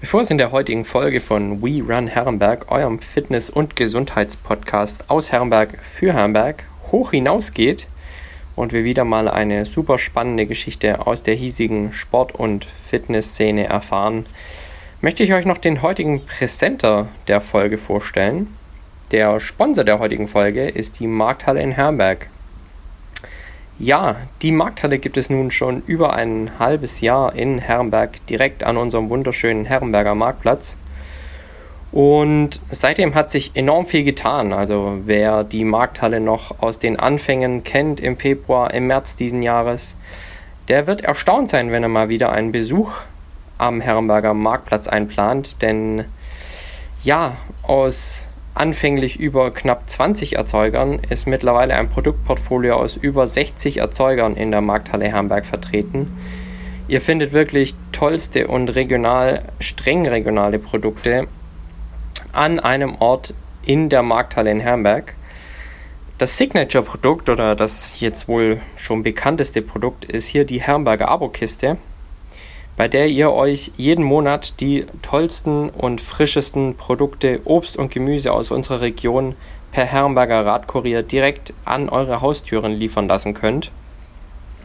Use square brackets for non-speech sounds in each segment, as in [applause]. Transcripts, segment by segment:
Bevor es in der heutigen Folge von We Run Herrenberg, eurem Fitness- und Gesundheitspodcast aus Herrenberg für Herrenberg, hoch hinausgeht und wir wieder mal eine super spannende Geschichte aus der hiesigen Sport- und Fitnessszene erfahren, möchte ich euch noch den heutigen Präsenter der Folge vorstellen. Der Sponsor der heutigen Folge ist die Markthalle in Herrenberg. Ja, die Markthalle gibt es nun schon über ein halbes Jahr in Herrenberg, direkt an unserem wunderschönen Herrenberger Marktplatz. Und seitdem hat sich enorm viel getan. Also wer die Markthalle noch aus den Anfängen kennt im Februar, im März diesen Jahres, der wird erstaunt sein, wenn er mal wieder einen Besuch am Herrenberger Marktplatz einplant. Denn ja, aus anfänglich über knapp 20 Erzeugern ist mittlerweile ein Produktportfolio aus über 60 Erzeugern in der Markthalle Herrenberg vertreten. Ihr findet wirklich tollste und regional, streng regionale Produkte an einem Ort in der Markthalle in Herrenberg. Das Signature-Produkt oder das jetzt wohl schon bekannteste Produkt ist hier die Herrenberger Abo-Kiste bei der ihr euch jeden Monat die tollsten und frischesten Produkte, Obst und Gemüse aus unserer Region per Herrenberger Radkurier direkt an eure Haustüren liefern lassen könnt.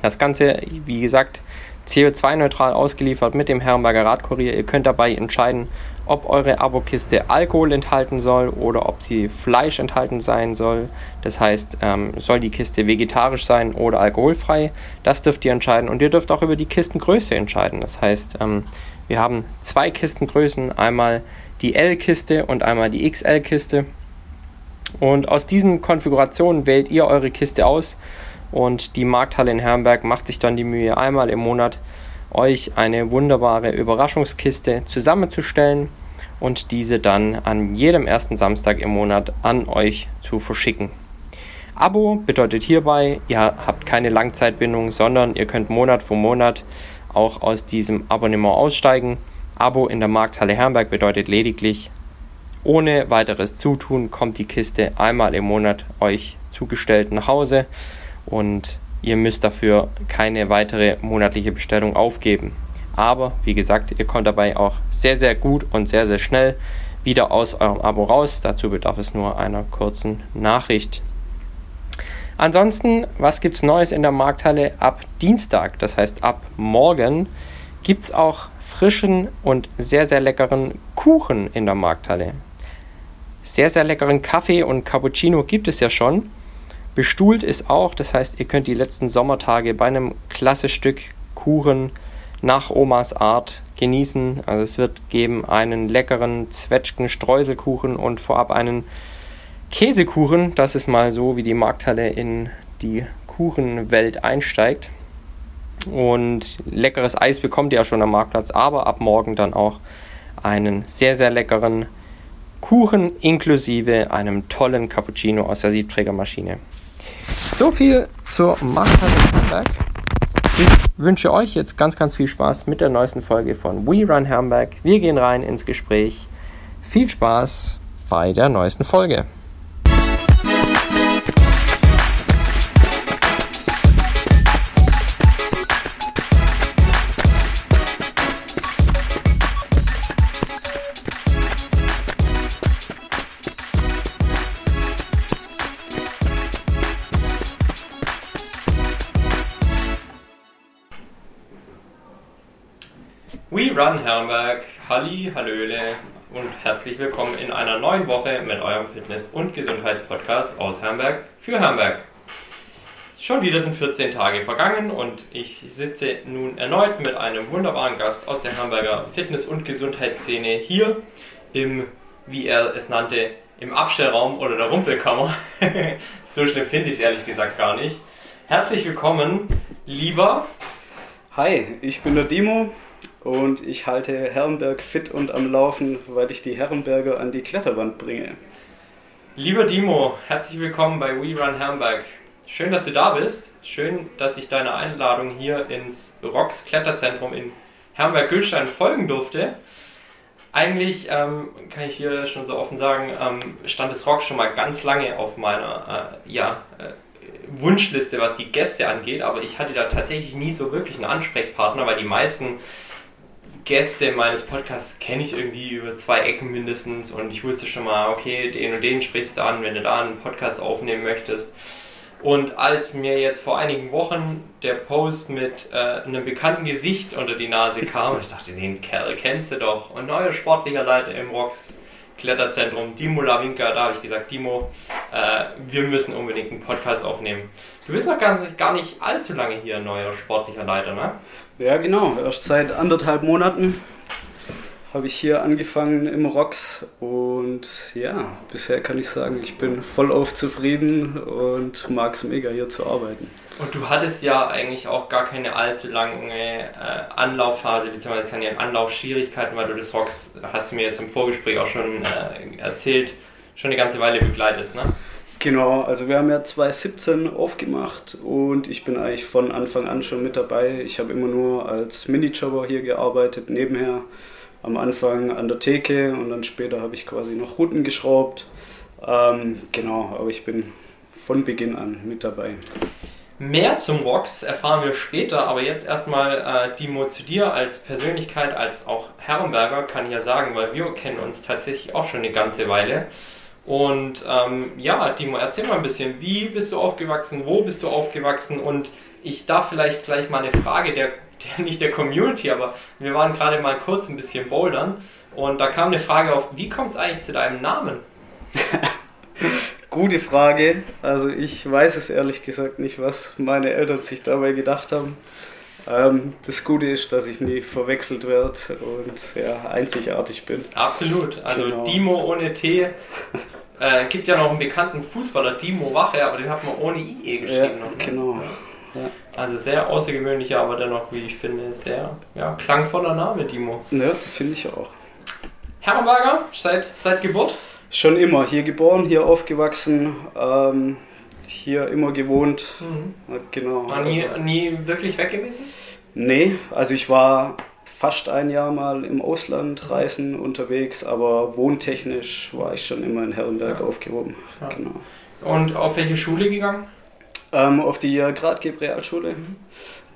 Das Ganze, wie gesagt, CO2-neutral ausgeliefert mit dem Herrenberger Radkurier. Ihr könnt dabei entscheiden, ob eure Abokiste Alkohol enthalten soll oder ob sie Fleisch enthalten sein soll. Das heißt, ähm, soll die Kiste vegetarisch sein oder alkoholfrei. Das dürft ihr entscheiden und ihr dürft auch über die Kistengröße entscheiden. Das heißt, ähm, wir haben zwei Kistengrößen, einmal die L-Kiste und einmal die XL-Kiste. Und aus diesen Konfigurationen wählt ihr eure Kiste aus und die Markthalle in Herrenberg macht sich dann die Mühe, einmal im Monat euch eine wunderbare Überraschungskiste zusammenzustellen und diese dann an jedem ersten Samstag im Monat an euch zu verschicken. Abo bedeutet hierbei, ihr habt keine Langzeitbindung, sondern ihr könnt Monat für Monat auch aus diesem Abonnement aussteigen. Abo in der Markthalle Herrenberg bedeutet lediglich, ohne weiteres Zutun kommt die Kiste einmal im Monat euch zugestellt nach Hause und Ihr müsst dafür keine weitere monatliche Bestellung aufgeben. Aber wie gesagt, ihr kommt dabei auch sehr, sehr gut und sehr, sehr schnell wieder aus eurem Abo raus. Dazu bedarf es nur einer kurzen Nachricht. Ansonsten, was gibt es Neues in der Markthalle ab Dienstag? Das heißt, ab morgen gibt es auch frischen und sehr, sehr leckeren Kuchen in der Markthalle. Sehr, sehr leckeren Kaffee und Cappuccino gibt es ja schon. Bestuhlt ist auch, das heißt, ihr könnt die letzten Sommertage bei einem klasse Stück Kuchen nach Omas Art genießen. Also es wird geben einen leckeren Zwetschgen-Streuselkuchen und vorab einen Käsekuchen. Das ist mal so, wie die Markthalle in die Kuchenwelt einsteigt. Und leckeres Eis bekommt ihr ja schon am Marktplatz, aber ab morgen dann auch einen sehr, sehr leckeren Kuchen inklusive einem tollen Cappuccino aus der Siebträgermaschine. So viel zur Markthalle Herrenberg. Ich wünsche euch jetzt ganz, ganz viel Spaß mit der neuesten Folge von We Run Herrenberg. Wir gehen rein ins Gespräch. Viel Spaß bei der neuesten Folge. We Run Herrenberg, Halli, Hallöle und herzlich willkommen in einer neuen Woche mit eurem Fitness- und Gesundheitspodcast aus Herrenberg für Herrenberg. Schon wieder sind 14 Tage vergangen und ich sitze nun erneut mit einem wunderbaren Gast aus der Herrenberger Fitness- und Gesundheitsszene hier im, wie er es nannte, im Abstellraum oder der Rumpelkammer. [laughs] so schlimm finde ich es ehrlich gesagt gar nicht. Herzlich willkommen, lieber. Hi, ich bin der Dimo, und ich halte Herrenberg fit und am Laufen, weil ich die Herrenberger an die Kletterwand bringe. Lieber Dimo, herzlich willkommen bei We Run Herrenberg. Schön, dass du da bist. Schön, dass ich deiner Einladung hier ins Rocks Kletterzentrum in Herrenberg-Gülstein folgen durfte. Eigentlich ähm, kann ich hier schon so offen sagen, ähm, stand das Rock schon mal ganz lange auf meiner äh, ja, äh, Wunschliste, was die Gäste angeht, aber ich hatte da tatsächlich nie so wirklich einen Ansprechpartner, weil die meisten Gäste meines Podcasts kenne ich irgendwie über zwei Ecken mindestens und ich wusste schon mal, okay, den und den sprichst du an, wenn du da einen Podcast aufnehmen möchtest. Und als mir jetzt vor einigen Wochen der Post mit äh, einem bekannten Gesicht unter die Nase kam, ich dachte, den Kerl kennst du doch. Und neuer sportlicher Leiter im Rocks Kletterzentrum, Dimo Lawinka, da habe ich gesagt, Dimo, äh, wir müssen unbedingt einen Podcast aufnehmen. Du bist noch gar nicht, gar nicht allzu lange hier neuer sportlicher Leiter, ne? Ja, genau. Erst seit anderthalb Monaten habe ich hier angefangen im Rocks und ja, bisher kann ich sagen, ich bin vollauf zufrieden und mag es mega hier zu arbeiten. Und du hattest ja eigentlich auch gar keine allzu lange äh, Anlaufphase, beziehungsweise keine Anlaufschwierigkeiten, weil du das Rocks, hast du mir jetzt im Vorgespräch auch schon äh, erzählt, schon eine ganze Weile begleitest, ne? Genau, also wir haben ja 2017 aufgemacht und ich bin eigentlich von Anfang an schon mit dabei. Ich habe immer nur als Minijobber hier gearbeitet, nebenher am Anfang an der Theke und dann später habe ich quasi noch Routen geschraubt. Ähm, genau, aber ich bin von Beginn an mit dabei. Mehr zum Rocks erfahren wir später, aber jetzt erstmal äh, Dimo zu dir als Persönlichkeit, als auch Herrenberger, kann ich ja sagen, weil wir kennen uns tatsächlich auch schon eine ganze Weile. Und ähm, ja, Dimo, erzähl mal ein bisschen, wie bist du aufgewachsen, wo bist du aufgewachsen und ich darf vielleicht gleich mal eine Frage der der, nicht der Community, aber wir waren gerade mal kurz ein bisschen bouldern und da kam eine Frage auf, wie kommt es eigentlich zu deinem Namen? [laughs] Gute Frage. Also ich weiß es ehrlich gesagt nicht, was meine Eltern sich dabei gedacht haben. Ähm, das Gute ist, dass ich nie verwechselt werde und ja, einzigartig bin. Absolut. Also genau. Dimo ohne T. Äh, gibt ja noch einen bekannten Fußballer, Dimo Wache, aber den hat man ohne IE geschrieben. Ja, noch, ne? Genau. Ja. Ja. Also sehr außergewöhnlicher, aber dennoch, wie ich finde, sehr ja, klangvoller Name, Dimo. Ja, finde ich auch. Herrenberger, seit, seit Geburt? Schon immer. Hier geboren, hier aufgewachsen, ähm, hier immer gewohnt. Mhm. Genau. War nie, also, nie wirklich weg gewesen? Nee, also ich war fast ein Jahr mal im Ausland reisen unterwegs, aber wohntechnisch war ich schon immer in Herrenberg ja. aufgehoben. Ja. Genau. Und auf welche Schule gegangen? Ähm, auf die Gradgeb Realschule.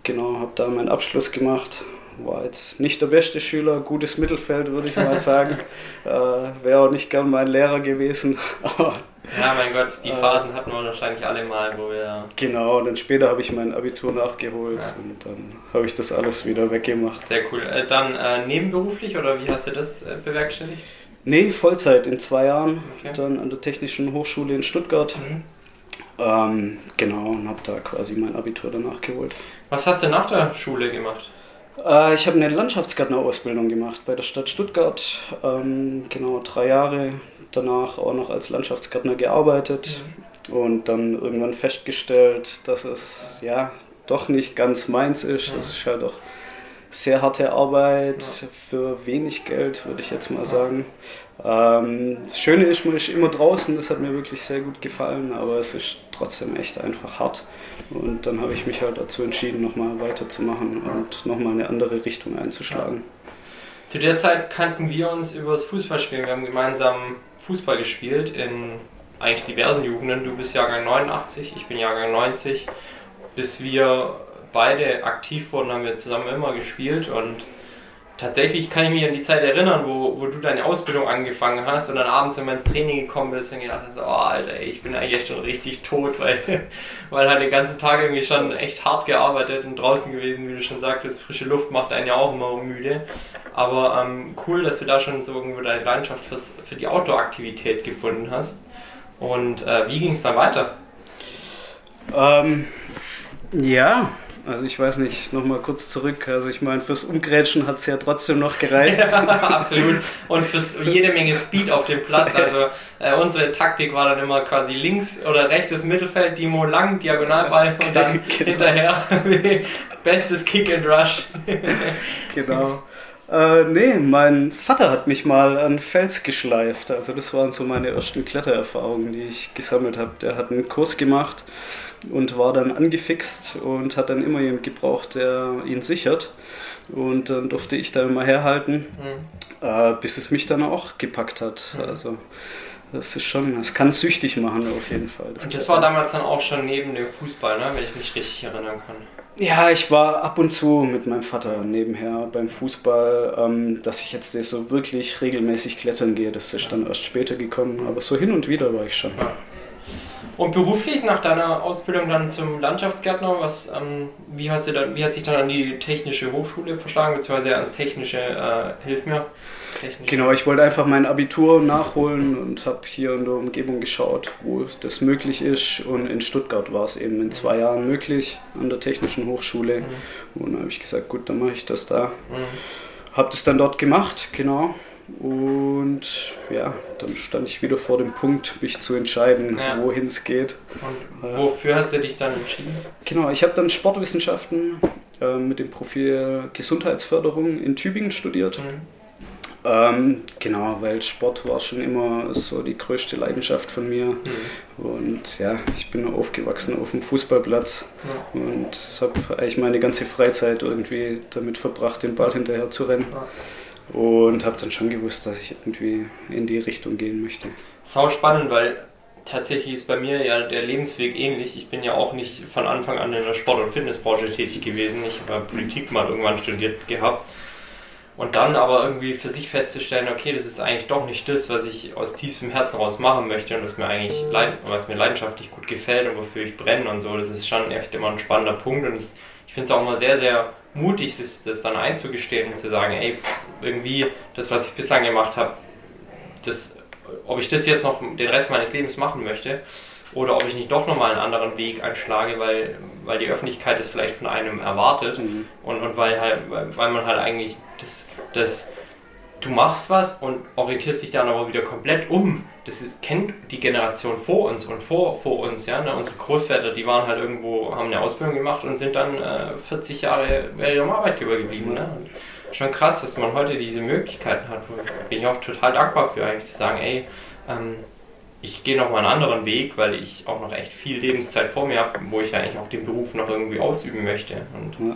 Genau, habe da meinen Abschluss gemacht. War jetzt nicht der beste Schüler, gutes Mittelfeld würde ich mal sagen. [laughs] äh, Wäre auch nicht gern mein Lehrer gewesen. ja, mein Gott, die äh, Phasen hatten wir wahrscheinlich alle mal, wo wir. Genau, und dann später habe ich mein Abitur nachgeholt ja. und dann habe ich das alles wieder weggemacht. Sehr cool. Äh, dann äh, nebenberuflich oder wie hast du das äh, bewerkstelligt? Nee, Vollzeit in zwei Jahren. Okay. Dann an der Technischen Hochschule in Stuttgart. Mhm. Ähm, genau, und habe da quasi mein Abitur danach geholt. Was hast du nach der Schule gemacht? Äh, ich habe eine Landschaftsgärtnerausbildung gemacht bei der Stadt Stuttgart. Ähm, genau, drei Jahre danach auch noch als Landschaftsgärtner gearbeitet mhm. und dann irgendwann festgestellt, dass es ja doch nicht ganz meins ist. Das ist halt auch sehr harte Arbeit für wenig Geld, würde ich jetzt mal sagen. Ähm, das Schöne ist, man ist immer draußen, das hat mir wirklich sehr gut gefallen, aber es ist trotzdem echt einfach hart. Und dann habe ich mich halt dazu entschieden, nochmal weiterzumachen und nochmal eine andere Richtung einzuschlagen. Zu der Zeit kannten wir uns über das Fußballspielen. Wir haben gemeinsam Fußball gespielt in eigentlich diversen Jugenden. Du bist Jahrgang 89, ich bin Jahrgang 90. Bis wir beide aktiv wurden, haben wir zusammen immer gespielt und tatsächlich kann ich mich an die Zeit erinnern, wo, wo du deine Ausbildung angefangen hast und dann abends, wenn man ins Training gekommen bist und gedacht hast, oh Alter, ich bin eigentlich schon richtig tot, weil, [laughs] weil halt den ganzen Tag irgendwie schon echt hart gearbeitet und draußen gewesen, wie du schon sagtest, frische Luft macht einen ja auch immer müde. Aber ähm, cool, dass du da schon so irgendwo deine Leidenschaft fürs, für die Outdoor-Aktivität gefunden hast. Und äh, wie ging es dann weiter? Ähm, ja, also ich weiß nicht, nochmal kurz zurück. Also ich meine, fürs Umgrätschen hat es ja trotzdem noch gereicht. [laughs] ja, absolut. Und für jede Menge Speed auf dem Platz. Also äh, unsere Taktik war dann immer quasi links oder rechtes Mittelfeld, Dimo lang, Diagonalball und dann [laughs] genau. hinterher [laughs] bestes Kick and Rush. genau. Äh, nee, mein Vater hat mich mal an Fels geschleift. Also das waren so meine ersten Klettererfahrungen, die ich gesammelt habe. Der hat einen Kurs gemacht und war dann angefixt und hat dann immer jemand gebraucht, der ihn sichert. Und dann durfte ich da immer herhalten, mhm. äh, bis es mich dann auch gepackt hat. Mhm. Also das ist schon, das kann süchtig machen auf jeden Fall. Das und das war damals dann auch schon neben dem Fußball, ne? wenn ich mich richtig erinnern kann. Ja, ich war ab und zu mit meinem Vater nebenher beim Fußball. Ähm, dass ich jetzt so wirklich regelmäßig klettern gehe, das ist dann erst später gekommen. Aber so hin und wieder war ich schon. Ja. Und beruflich nach deiner Ausbildung dann zum Landschaftsgärtner, was, ähm, wie, hast du dann, wie hat sich dann an die technische Hochschule verschlagen, beziehungsweise ans technische, äh, hilf mir? Technische. Genau, ich wollte einfach mein Abitur nachholen und habe hier in der Umgebung geschaut, wo das möglich ist. Und in Stuttgart war es eben in zwei Jahren möglich an der technischen Hochschule. Mhm. Und dann habe ich gesagt, gut, dann mache ich das da. Mhm. Habe das dann dort gemacht, genau. Und ja, dann stand ich wieder vor dem Punkt, mich zu entscheiden, ja. wohin es geht. Und wofür hast du dich dann entschieden? Genau, ich habe dann Sportwissenschaften äh, mit dem Profil Gesundheitsförderung in Tübingen studiert. Mhm. Ähm, genau, weil Sport war schon immer so die größte Leidenschaft von mir. Mhm. Und ja, ich bin aufgewachsen auf dem Fußballplatz ja. und habe eigentlich meine ganze Freizeit irgendwie damit verbracht, den Ball hinterher zu rennen. Ja. Und habe dann schon gewusst, dass ich irgendwie in die Richtung gehen möchte. Sau spannend, weil tatsächlich ist bei mir ja der Lebensweg ähnlich. Ich bin ja auch nicht von Anfang an in der Sport- und Fitnessbranche tätig gewesen. Ich habe Politik mal irgendwann studiert gehabt. Und dann aber irgendwie für sich festzustellen, okay, das ist eigentlich doch nicht das, was ich aus tiefstem Herzen raus machen möchte und was mir eigentlich was mir leidenschaftlich gut gefällt und wofür ich brenne und so, das ist schon echt immer ein spannender Punkt und ich finde es auch immer sehr, sehr mutig, das, das dann einzugestehen und zu sagen, ey, irgendwie das, was ich bislang gemacht habe, das, ob ich das jetzt noch den Rest meines Lebens machen möchte oder ob ich nicht doch nochmal einen anderen Weg einschlage, weil, weil die Öffentlichkeit das vielleicht von einem erwartet mhm. und, und weil, halt, weil man halt eigentlich das, das du machst was und orientierst dich dann aber wieder komplett um. Das ist, kennt die Generation vor uns und vor, vor uns, ja. Ne? Unsere Großväter, die waren halt irgendwo, haben eine Ausbildung gemacht und sind dann äh, 40 Jahre bei ihrem Arbeitgeber geblieben. Ne? schon krass, dass man heute diese Möglichkeiten hat. Bin ich auch total dankbar für, eigentlich zu sagen, ey, ähm, ich gehe noch mal einen anderen Weg, weil ich auch noch echt viel Lebenszeit vor mir habe, wo ich eigentlich auch den Beruf noch irgendwie ausüben möchte. Und ja.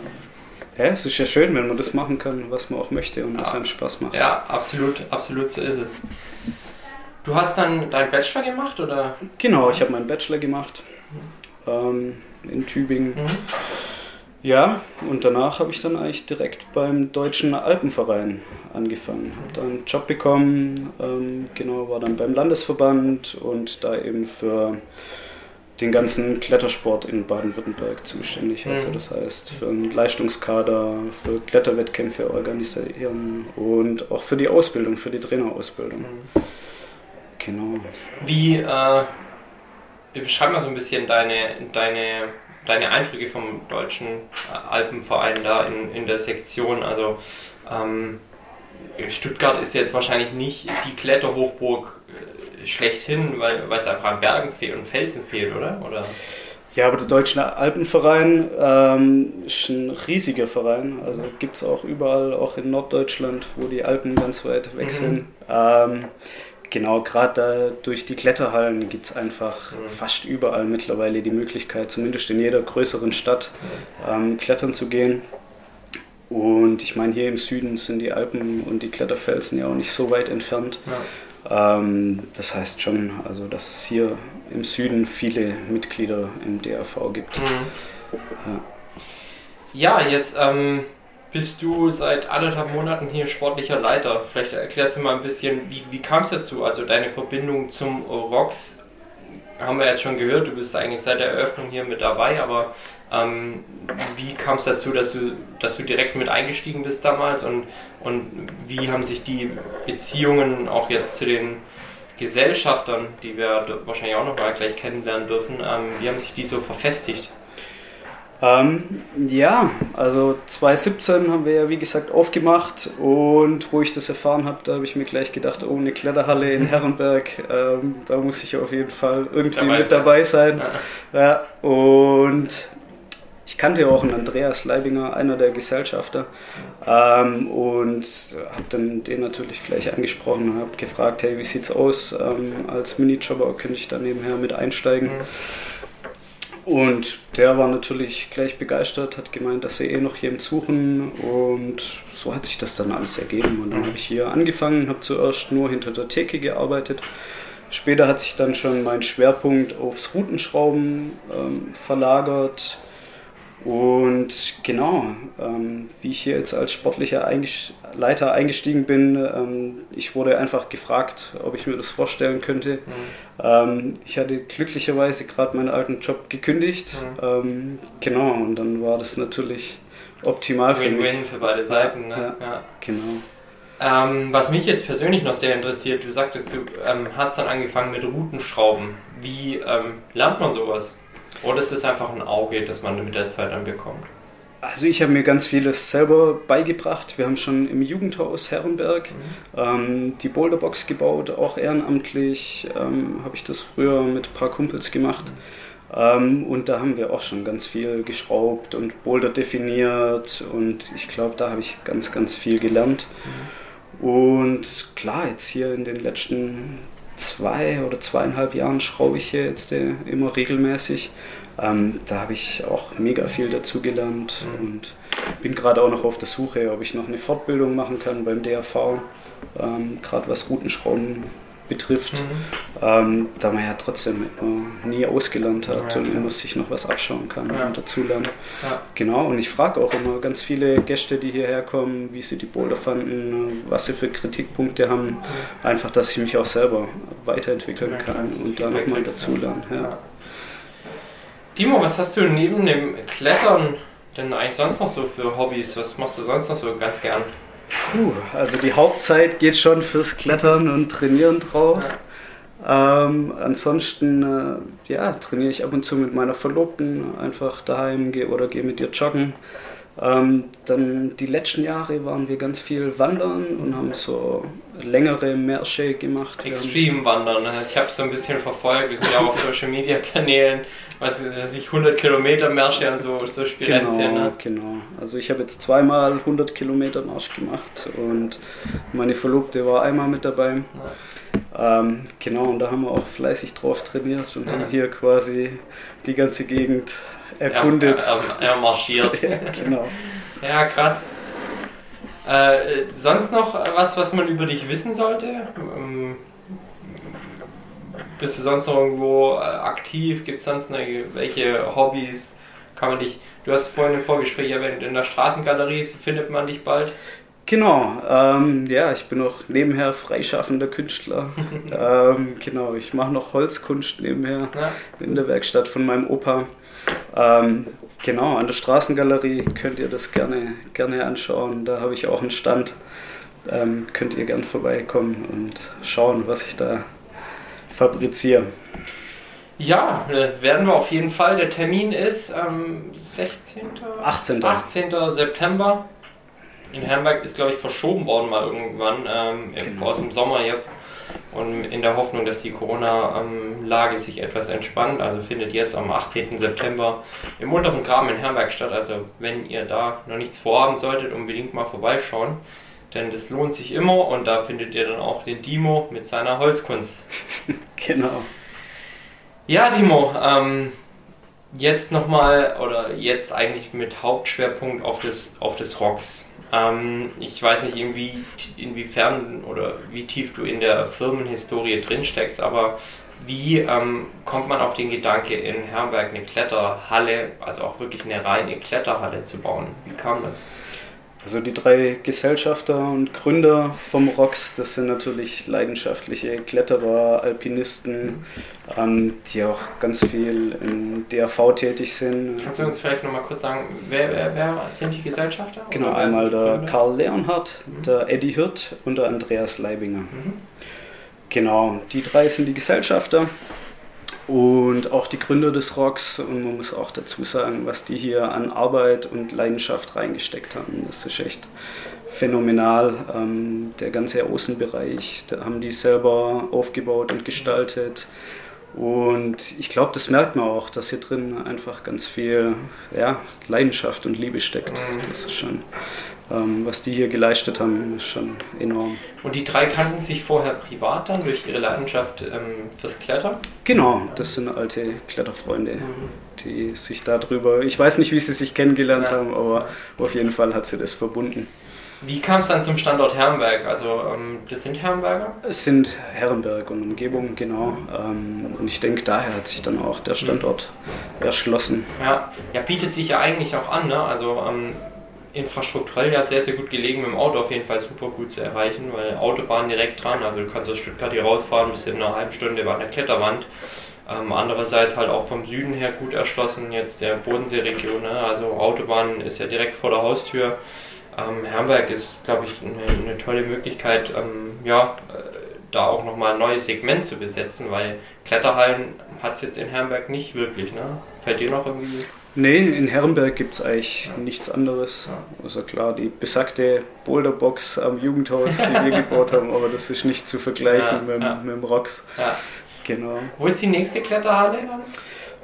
Ja, es ist ja schön, wenn man das machen kann, was man auch möchte und was einem Spaß macht. Ja, absolut, absolut so ist es. Du hast dann deinen Bachelor gemacht, oder? Genau, ich habe meinen Bachelor gemacht ähm, in Tübingen. Mhm. Ja, und danach habe ich dann eigentlich direkt beim Deutschen Alpenverein angefangen. Habe dann einen Job bekommen, ähm, genau, war dann beim Landesverband und da eben für den ganzen Klettersport in Baden-Württemberg zuständig. Also mhm. das heißt für einen Leistungskader, für Kletterwettkämpfe organisieren und auch für die Ausbildung, für die Trainerausbildung. Mhm. Genau. Wie, äh, beschreib mal so ein bisschen deine, deine, deine Eindrücke vom deutschen Alpenverein da in, in der Sektion. Also ähm, Stuttgart ist jetzt wahrscheinlich nicht die Kletterhochburg äh, schlechthin, weil es einfach an Bergen fehlt und Felsen fehlt, oder? oder? Ja, aber der Deutsche Alpenverein ähm, ist ein riesiger Verein. Also gibt es auch überall, auch in Norddeutschland, wo die Alpen ganz weit weg mhm. sind. Ähm, genau, gerade durch die Kletterhallen gibt es einfach mhm. fast überall mittlerweile die Möglichkeit, zumindest in jeder größeren Stadt, ähm, klettern zu gehen. Und ich meine, hier im Süden sind die Alpen und die Kletterfelsen ja auch nicht so weit entfernt. Ja. Ähm, das heißt schon, also dass es hier im Süden viele Mitglieder im DRV gibt. Mhm. Ja. ja, jetzt ähm, bist du seit anderthalb Monaten hier sportlicher Leiter. Vielleicht erklärst du mal ein bisschen, wie, wie kam es dazu? Also deine Verbindung zum ROX haben wir jetzt schon gehört, du bist eigentlich seit der Eröffnung hier mit dabei, aber ähm, wie kam es dazu, dass du, dass du direkt mit eingestiegen bist damals und, und wie haben sich die Beziehungen auch jetzt zu den Gesellschaftern, die wir wahrscheinlich auch noch gleich kennenlernen dürfen, ähm, wie haben sich die so verfestigt? Ähm, ja, also 2017 haben wir ja wie gesagt aufgemacht und wo ich das erfahren habe, da habe ich mir gleich gedacht, oh, eine Kletterhalle in [laughs] Herrenberg, ähm, da muss ich auf jeden Fall irgendwie dabei mit dabei sein. Ja. ja. und ich kannte ja auch einen Andreas Leibinger, einer der Gesellschafter, ähm, und habe dann den natürlich gleich angesprochen und habe gefragt, hey, wie sieht's aus? Ähm, als Minijobber könnte ich da nebenher mit einsteigen. Und der war natürlich gleich begeistert, hat gemeint, dass sie eh noch jemanden suchen und so hat sich das dann alles ergeben. Und dann mhm. habe ich hier angefangen, habe zuerst nur hinter der Theke gearbeitet. Später hat sich dann schon mein Schwerpunkt aufs Routenschrauben ähm, verlagert. Und genau, ähm, wie ich hier jetzt als sportlicher Leiter eingestiegen bin, ähm, ich wurde einfach gefragt, ob ich mir das vorstellen könnte. Mhm. Ähm, ich hatte glücklicherweise gerade meinen alten Job gekündigt. Mhm. Ähm, genau, und dann war das natürlich optimal Win -win für mich. Win-win für beide Seiten. Ne? Ja, ja. genau. Ähm, was mich jetzt persönlich noch sehr interessiert, du sagtest, du ähm, hast dann angefangen mit Routenschrauben. Wie lernt man sowas? Oder ist es einfach ein Auge, das man mit der Zeit dann bekommt? Also ich habe mir ganz vieles selber beigebracht. Wir haben schon im Jugendhaus Herrenberg mhm. ähm, die Boulderbox gebaut, auch ehrenamtlich ähm, habe ich das früher mit ein paar Kumpels gemacht. Mhm. Ähm, und da haben wir auch schon ganz viel geschraubt und Boulder definiert und ich glaube, da habe ich ganz, ganz viel gelernt. Mhm. Und klar, jetzt hier in den letzten zwei oder zweieinhalb Jahren schraube ich hier jetzt äh, immer regelmäßig. Ähm, da habe ich auch mega viel dazugelernt mhm. und bin gerade auch noch auf der Suche, ob ich noch eine Fortbildung machen kann beim DRV, ähm, gerade was Routenschrauben betrifft, mhm. ähm, da man ja trotzdem nie ausgelernt hat ja, und immer sich noch was abschauen kann ja. und dazulernen. Ja. Genau, und ich frage auch immer ganz viele Gäste, die hierher kommen, wie sie die Boulder fanden, was sie für Kritikpunkte haben, einfach, dass ich mich auch selber weiterentwickeln kann und da nochmal dazulernen. Ja. Timo, was hast du neben dem Klettern denn eigentlich sonst noch so für Hobbys? Was machst du sonst noch so ganz gern? Puh, also die Hauptzeit geht schon fürs Klettern und Trainieren drauf. Ähm, ansonsten äh, ja, trainiere ich ab und zu mit meiner Verlobten einfach daheim geh, oder gehe mit ihr joggen. Ähm, dann die letzten Jahre waren wir ganz viel wandern und haben so längere Märsche gemacht. Extrem wandern, ne? ich habe es so ein bisschen verfolgt, wir sind ja auch auf [laughs] Social Media Kanälen, was ich 100 Kilometer Märsche und so, so Spirenzien. Genau, ne? genau. Also ich habe jetzt zweimal 100 Kilometer Marsch gemacht und meine Verlobte war einmal mit dabei. Ja. Ähm, genau, und da haben wir auch fleißig drauf trainiert und ja. haben hier quasi die ganze Gegend erkundet. Er, er, er marschiert. [laughs] ja, genau. Ja, krass. Äh, sonst noch was, was man über dich wissen sollte? Ähm, bist du sonst noch irgendwo äh, aktiv? Gibt es sonst noch welche Hobbys? Kann man dich, du hast vorhin im Vorgespräch erwähnt, in der Straßengalerie findet man dich bald? Genau, ähm, ja, ich bin auch nebenher freischaffender Künstler. [laughs] ähm, genau, ich mache noch Holzkunst nebenher ja. in der Werkstatt von meinem Opa. Ähm, genau, an der Straßengalerie könnt ihr das gerne, gerne anschauen. Da habe ich auch einen Stand. Ähm, könnt ihr gern vorbeikommen und schauen, was ich da fabriziere. Ja, äh, werden wir auf jeden Fall. Der Termin ist am 16. 18. 18. September. In Hamburg ist, glaube ich, verschoben worden mal irgendwann, ähm, genau. aus dem Sommer jetzt. Und in der Hoffnung, dass die Corona-Lage sich etwas entspannt, also findet jetzt am 18. September im unteren Graben in Herberg statt. Also wenn ihr da noch nichts vorhaben solltet, unbedingt mal vorbeischauen. Denn das lohnt sich immer und da findet ihr dann auch den Dimo mit seiner Holzkunst. [laughs] genau. Ja, Dimo, ähm, jetzt nochmal, oder jetzt eigentlich mit Hauptschwerpunkt auf das, auf das Rocks. Ähm, ich weiß nicht, inwie, inwiefern oder wie tief du in der Firmenhistorie drin steckst, aber wie ähm, kommt man auf den Gedanke, in Herberg eine Kletterhalle, also auch wirklich eine reine Kletterhalle zu bauen? Wie kam das? Also die drei Gesellschafter und Gründer vom ROX, das sind natürlich leidenschaftliche Kletterer, Alpinisten, ähm, die auch ganz viel in DRV tätig sind. Kannst du uns vielleicht nochmal kurz sagen, wer, wer, wer, sind die Gesellschafter? Genau, einmal der Gründer? Karl Leonhardt, mhm. der Eddie Hirt und der Andreas Leibinger. Mhm. Genau, die drei sind die Gesellschafter und auch die Gründer des Rocks. Und man muss auch dazu sagen, was die hier an Arbeit und Leidenschaft reingesteckt haben. Das ist echt phänomenal. Ähm, der ganze Außenbereich, da haben die selber aufgebaut und gestaltet. Und ich glaube, das merkt man auch, dass hier drin einfach ganz viel ja, Leidenschaft und Liebe steckt. Mhm. Das ist schon, ähm, was die hier geleistet haben, ist schon enorm. Und die drei kannten sich vorher privat dann durch ihre Leidenschaft ähm, fürs Klettern? Genau, das sind alte Kletterfreunde, mhm. die sich darüber, ich weiß nicht, wie sie sich kennengelernt ja. haben, aber auf jeden Fall hat sie das verbunden. Wie kam es dann zum Standort Herrenberg? Also, ähm, das sind Herrenberger? Es sind Herrenberg und Umgebung, genau. Ähm, und ich denke, daher hat sich dann auch der Standort mhm. erschlossen. Ja. ja, bietet sich ja eigentlich auch an, ne? Also, ähm, infrastrukturell ja sehr, sehr gut gelegen, mit dem Auto auf jeden Fall super gut zu erreichen, weil Autobahn direkt dran, also du kannst aus Stuttgart hier rausfahren, bis in einer halben Stunde über eine Kletterwand. Ähm, andererseits halt auch vom Süden her gut erschlossen, jetzt der Bodenseeregion, ne? also Autobahn ist ja direkt vor der Haustür. Ähm, Herrenberg ist, glaube ich, eine, eine, tolle Möglichkeit, ähm, ja, äh, da auch nochmal ein neues Segment zu besetzen, weil Kletterhallen hat es jetzt in Herrenberg nicht wirklich. Ne? Fällt dir noch irgendwie? Nee, in Herrenberg gibt es eigentlich nichts anderes. Ja. Also klar, die besagte Boulderbox am Jugendhaus, die wir gebaut haben, aber das ist nicht zu vergleichen ja, mit, ja. mit, dem Rocks. Genau. Wo ist die nächste Kletterhalle dann?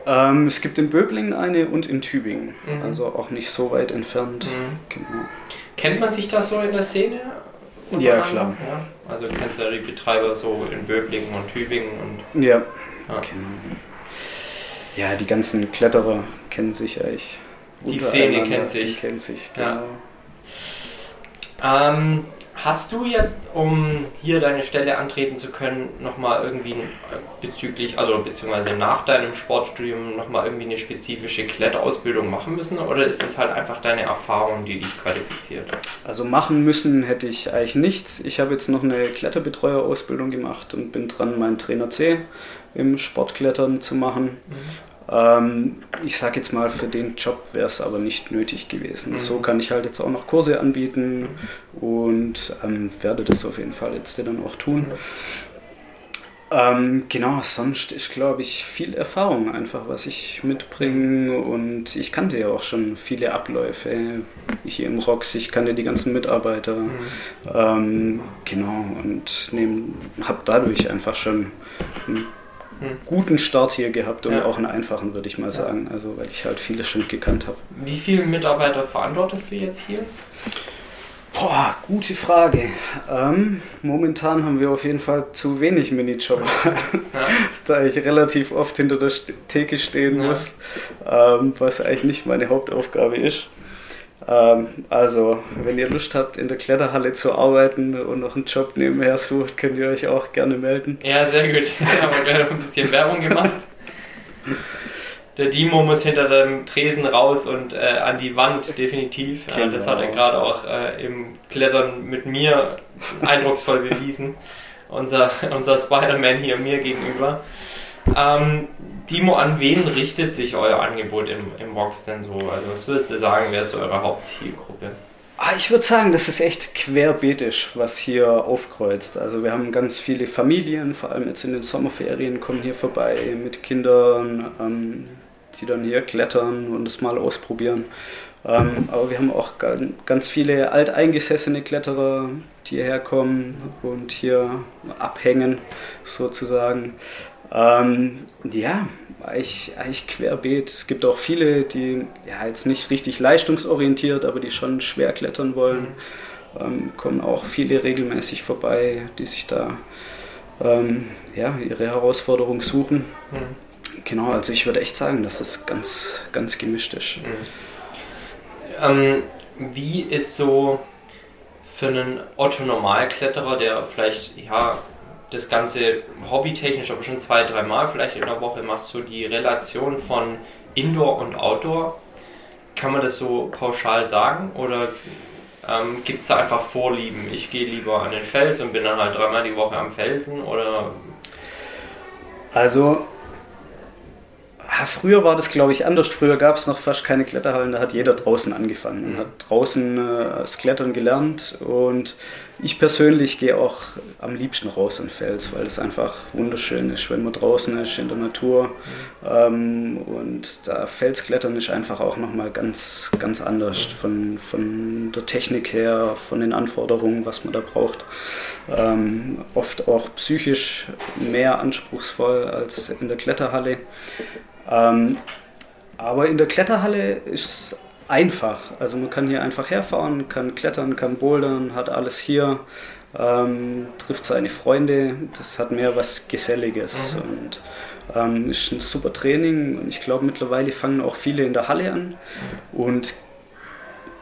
Ähm, es gibt in Böblingen eine und in Tübingen, mhm. also auch nicht so weit entfernt. Mhm. Genau. Kennt man sich da so in der Szene? Ja, klar. Ja? Also kennst du Betreiber so in Böblingen und Tübingen und. Ja, genau. Ja, die ganzen Kletterer kennen sich ja ich. Die Szene kennt sich. Die kennt sich, genau. Ja. Ähm, Hast du jetzt, um hier deine Stelle antreten zu können, nochmal irgendwie bezüglich, also beziehungsweise nach deinem Sportstudium nochmal irgendwie eine spezifische Kletterausbildung machen müssen oder ist das halt einfach deine Erfahrung, die dich qualifiziert? Also machen müssen hätte ich eigentlich nichts. Ich habe jetzt noch eine Kletterbetreuerausbildung gemacht und bin dran, meinen Trainer C im Sportklettern zu machen. Mhm. Ähm, ich sage jetzt mal, für den Job wäre es aber nicht nötig gewesen. Mhm. So kann ich halt jetzt auch noch Kurse anbieten und ähm, werde das auf jeden Fall jetzt dann auch tun. Ähm, genau, sonst ist, glaube ich, viel Erfahrung einfach, was ich mitbringe und ich kannte ja auch schon viele Abläufe hier im ROX, ich kannte die ganzen Mitarbeiter, mhm. ähm, genau, und habe dadurch einfach schon guten Start hier gehabt und ja. auch einen einfachen, würde ich mal sagen. Also, weil ich halt vieles schon gekannt habe. Wie viele Mitarbeiter verantwortest du jetzt hier? Boah, gute Frage. Ähm, momentan haben wir auf jeden Fall zu wenig Minijob, ja. [laughs] da ich relativ oft hinter der Theke stehen ja. muss, ähm, was eigentlich nicht meine Hauptaufgabe ist. Ähm, also, wenn ihr Lust habt, in der Kletterhalle zu arbeiten und noch einen Job nebenher sucht, könnt ihr euch auch gerne melden. Ja, sehr gut. [laughs] Haben wir gleich noch ein bisschen Werbung gemacht. Der Dimo muss hinter dem Tresen raus und äh, an die Wand, definitiv. Genau. das hat er gerade auch äh, im Klettern mit mir eindrucksvoll bewiesen. unser, unser Spider-Man hier mir gegenüber. Ähm, Dimo, an wen richtet sich euer Angebot im, im Box denn so? Also was würdest du sagen, wer ist so eure Hauptzielgruppe? Ah, ich würde sagen, das ist echt querbetisch, was hier aufkreuzt. Also wir haben ganz viele Familien, vor allem jetzt in den Sommerferien, kommen hier vorbei mit Kindern, ähm, die dann hier klettern und das mal ausprobieren. Ähm, aber wir haben auch ganz viele alteingesessene Kletterer, die hierher kommen und hier abhängen sozusagen. Ähm, ja, eigentlich, eigentlich querbeet. Es gibt auch viele, die ja jetzt nicht richtig leistungsorientiert, aber die schon schwer klettern wollen. Ähm, kommen auch viele regelmäßig vorbei, die sich da ähm, ja, ihre Herausforderung suchen. Mhm. Genau, also ich würde echt sagen, dass das ganz, ganz gemischt ist. Mhm. Ähm, wie ist so für einen Otto-Normalkletterer, der vielleicht ja das Ganze hobbytechnisch, aber schon zwei, dreimal vielleicht in der Woche machst, du die Relation von Indoor und Outdoor. Kann man das so pauschal sagen oder ähm, gibt es da einfach Vorlieben? Ich gehe lieber an den Fels und bin dann halt dreimal die Woche am Felsen oder? Also früher war das, glaube ich, anders. Früher gab es noch fast keine Kletterhallen, da hat jeder draußen angefangen und mhm. hat draußen äh, das Klettern gelernt. Und ich persönlich gehe auch am liebsten raus an Fels, weil es einfach wunderschön ist, wenn man draußen ist, in der Natur. Ähm, und da Felsklettern ist einfach auch nochmal ganz, ganz anders von, von der Technik her, von den Anforderungen, was man da braucht. Ähm, oft auch psychisch mehr anspruchsvoll als in der Kletterhalle. Ähm, aber in der Kletterhalle ist es einfach. Also man kann hier einfach herfahren, kann klettern, kann bouldern, hat alles hier, ähm, trifft seine Freunde. Das hat mehr was Geselliges mhm. und ähm, ist ein super Training. Und ich glaube, mittlerweile fangen auch viele in der Halle an und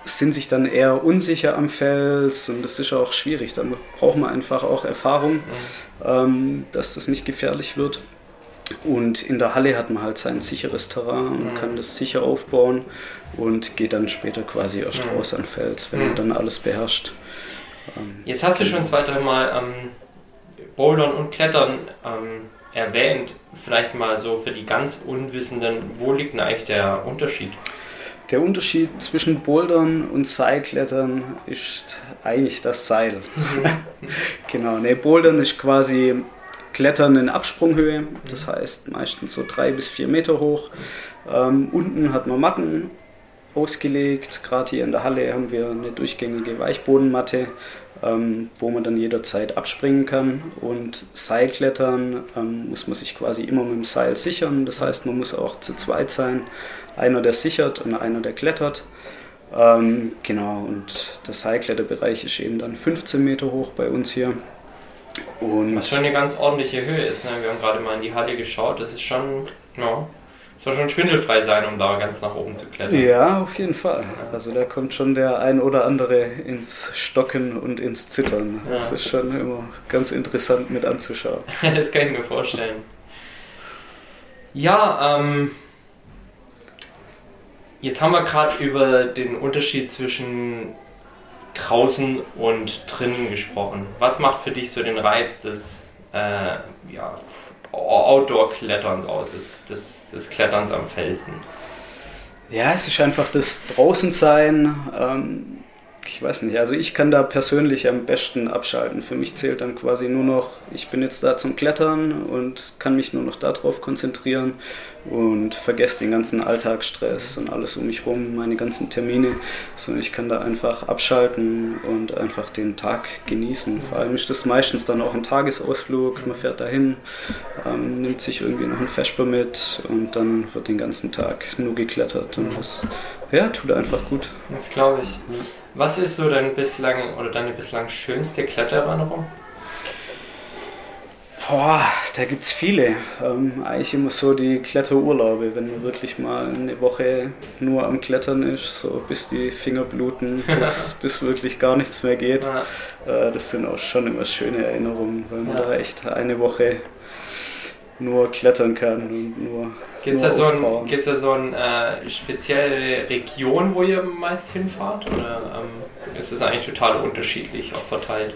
sind sich dann eher unsicher am Fels und das ist auch schwierig. Da braucht man einfach auch Erfahrung, mhm. ähm, dass das nicht gefährlich wird. Und in der Halle hat man halt sein sicheres Terrain und mhm. kann das sicher aufbauen und geht dann später quasi erst mhm. raus an Fels, wenn mhm. man dann alles beherrscht. Ähm, Jetzt hast du schon zwei, dreimal ähm, Bouldern und Klettern ähm, erwähnt. Vielleicht mal so für die ganz Unwissenden, wo liegt denn eigentlich der Unterschied? Der Unterschied zwischen Bouldern und Seilklettern ist eigentlich das Seil. Mhm. [laughs] genau, ne, Bouldern ist quasi Klettern in Absprunghöhe, das heißt meistens so drei bis vier Meter hoch. Ähm, unten hat man Matten ausgelegt. Gerade hier in der Halle haben wir eine durchgängige Weichbodenmatte, ähm, wo man dann jederzeit abspringen kann. Und Seilklettern ähm, muss man sich quasi immer mit dem Seil sichern. Das heißt, man muss auch zu zweit sein. Einer, der sichert und einer, der klettert. Ähm, genau, und der Seilkletterbereich ist eben dann 15 Meter hoch bei uns hier. Und Was schon eine ganz ordentliche Höhe ist. Ne? Wir haben gerade mal in die Halle geschaut. Das ist schon, ja, soll schon schwindelfrei sein, um da ganz nach oben zu klettern. Ja, auf jeden Fall. Also da kommt schon der ein oder andere ins Stocken und ins Zittern. Ja. Das ist schon immer ganz interessant mit anzuschauen. [laughs] das kann ich mir vorstellen. Ja, ähm, jetzt haben wir gerade über den Unterschied zwischen draußen und drinnen gesprochen. Was macht für dich so den Reiz des äh, ja, Outdoor-Kletterns aus, des, des, Kletterns am Felsen? Ja, es ist einfach das Draußensein. Ähm, ich weiß nicht, also ich kann da persönlich am besten abschalten. Für mich zählt dann quasi nur noch, ich bin jetzt da zum Klettern und kann mich nur noch darauf konzentrieren und vergesse den ganzen Alltagsstress und alles um mich rum, meine ganzen Termine, sondern ich kann da einfach abschalten und einfach den Tag genießen. Vor allem ist das meistens dann auch ein Tagesausflug, man fährt dahin, ähm, nimmt sich irgendwie noch ein Vesper mit und dann wird den ganzen Tag nur geklettert und das ja, tut einfach gut. Das glaube ich. Was ist so dein bislang oder deine bislang schönste Klettererinnerung? Boah, da gibt es viele. Ähm, eigentlich immer so die Kletterurlaube, wenn man wirklich mal eine Woche nur am Klettern ist, so bis die Finger bluten, [laughs] bis, bis wirklich gar nichts mehr geht. Ja. Äh, das sind auch schon immer schöne Erinnerungen, weil man ja. da echt eine Woche nur klettern kann und nur. Gibt es da, so ein, gibt's da so eine äh, spezielle Region, wo ihr meist hinfahrt? Oder ähm, ist es eigentlich total unterschiedlich auch verteilt?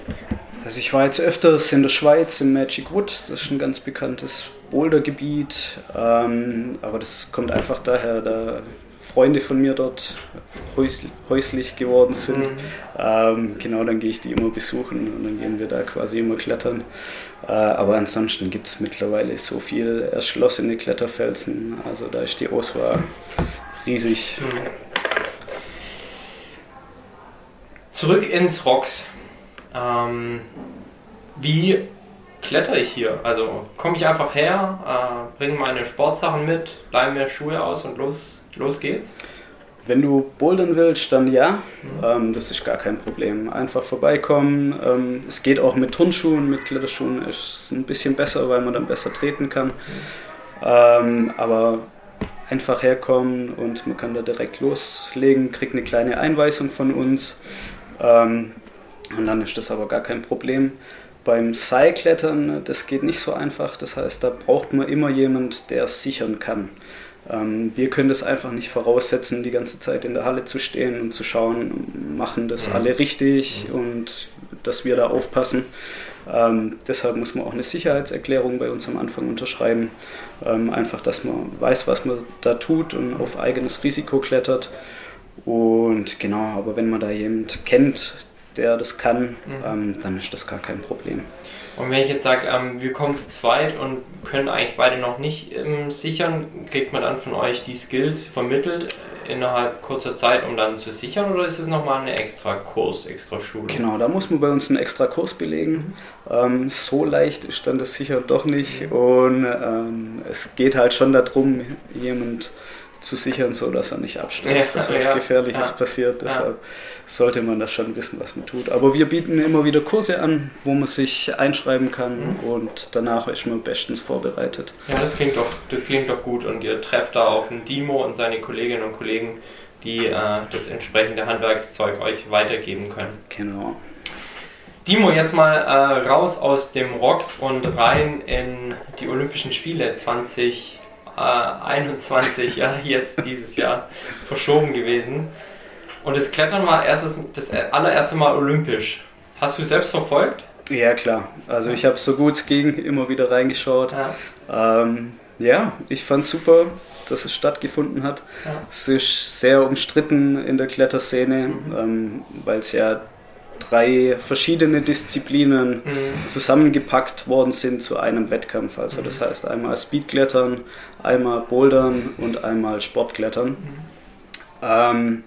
Also ich war jetzt öfters in der Schweiz im Magic Wood, das ist ein ganz bekanntes Bouldergebiet, ähm, aber das kommt einfach daher, da Freunde von mir dort häuslich geworden sind. Mhm. Ähm, genau, dann gehe ich die immer besuchen und dann gehen wir da quasi immer klettern. Äh, aber ansonsten gibt es mittlerweile so viel erschlossene Kletterfelsen, also da ist die Auswahl riesig. Mhm. Zurück ins Rocks. Ähm, wie kletter ich hier? Also komme ich einfach her, äh, bringe meine Sportsachen mit, leihe mir Schuhe aus und los Los geht's. Wenn du bouldern willst, dann ja. Mhm. Ähm, das ist gar kein Problem. Einfach vorbeikommen. Ähm, es geht auch mit Turnschuhen, mit Kletterschuhen ist ein bisschen besser, weil man dann besser treten kann. Mhm. Ähm, aber einfach herkommen und man kann da direkt loslegen, kriegt eine kleine Einweisung von uns. Ähm, und dann ist das aber gar kein Problem. Beim Seilklettern, das geht nicht so einfach. Das heißt, da braucht man immer jemand, der es sichern kann. Ähm, wir können das einfach nicht voraussetzen, die ganze Zeit in der Halle zu stehen und zu schauen, machen das mhm. alle richtig mhm. und dass wir da aufpassen. Ähm, deshalb muss man auch eine Sicherheitserklärung bei uns am Anfang unterschreiben. Ähm, einfach, dass man weiß, was man da tut und auf eigenes Risiko klettert. Und genau, aber wenn man da jemand kennt, der das kann, mhm. ähm, dann ist das gar kein Problem. Und wenn ich jetzt sage, ähm, wir kommen zu zweit und können eigentlich beide noch nicht ähm, sichern, kriegt man dann von euch die Skills vermittelt innerhalb kurzer Zeit, um dann zu sichern oder ist es nochmal eine extra Kurs, extra Schule? Genau, da muss man bei uns einen extra Kurs belegen. Ähm, so leicht ist dann das sicher doch nicht und ähm, es geht halt schon darum, jemand zu sichern, so dass er nicht abstürzt, ja, dass was ja, Gefährliches ja, passiert. Deshalb sollte man das schon wissen, was man tut. Aber wir bieten immer wieder Kurse an, wo man sich einschreiben kann mhm. und danach ist man bestens vorbereitet. Ja, das klingt doch, das klingt doch gut und ihr trefft da auf einen Dimo und seine Kolleginnen und Kollegen, die äh, das entsprechende Handwerkszeug euch weitergeben können. Genau. Dimo, jetzt mal äh, raus aus dem Rocks und rein in die Olympischen Spiele 2020. 21 ja, jetzt dieses Jahr verschoben gewesen. Und das Klettern war erstes, das allererste Mal olympisch. Hast du selbst verfolgt? Ja, klar. Also ich habe so gut es ging immer wieder reingeschaut. Ja, ähm, ja ich fand super, dass es stattgefunden hat. Ja. Es ist sehr umstritten in der Kletterszene, mhm. ähm, weil es ja drei verschiedene Disziplinen mhm. zusammengepackt worden sind zu einem Wettkampf. Also das mhm. heißt einmal Speedklettern, einmal Bouldern und einmal Sportklettern. Mhm. Ähm,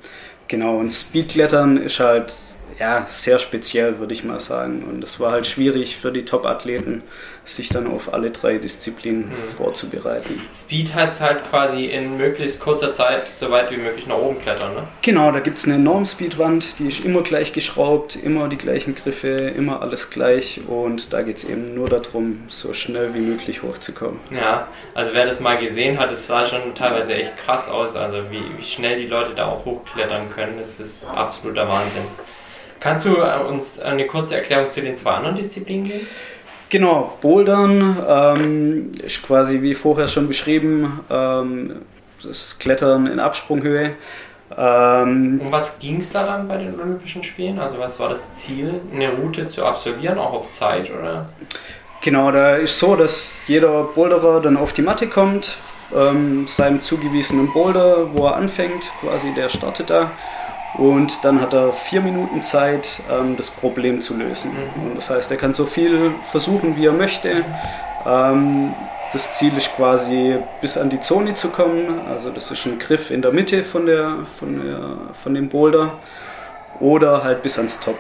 genau, und Speedklettern ist halt ja, sehr speziell, würde ich mal sagen. Und es war halt schwierig für die Top-Athleten, sich dann auf alle drei Disziplinen mhm. vorzubereiten. Speed heißt halt quasi in möglichst kurzer Zeit so weit wie möglich nach oben klettern, ne? Genau, da gibt es eine Norm-Speed-Wand, die ist immer gleich geschraubt, immer die gleichen Griffe, immer alles gleich und da geht es eben nur darum, so schnell wie möglich hochzukommen. Ja, also wer das mal gesehen hat, es sah schon teilweise echt krass aus, also wie, wie schnell die Leute da auch hochklettern können, das ist absoluter Wahnsinn. Kannst du äh, uns eine kurze Erklärung zu den zwei anderen Disziplinen geben? Genau, Bouldern ähm, ist quasi wie vorher schon beschrieben, ähm, das Klettern in Absprunghöhe. Ähm, um was ging es da dann bei den Olympischen Spielen? Also was war das Ziel, eine Route zu absolvieren, auch auf Zeit oder? Genau, da ist so, dass jeder Boulderer dann auf die Matte kommt, ähm, seinem zugewiesenen Boulder, wo er anfängt, quasi der startet da und dann hat er vier Minuten Zeit, ähm, das Problem zu lösen. Mhm. Und das heißt, er kann so viel versuchen, wie er möchte. Ähm, das Ziel ist quasi bis an die Zone zu kommen. Also das ist ein Griff in der Mitte von, der, von, der, von dem Boulder. Oder halt bis ans Top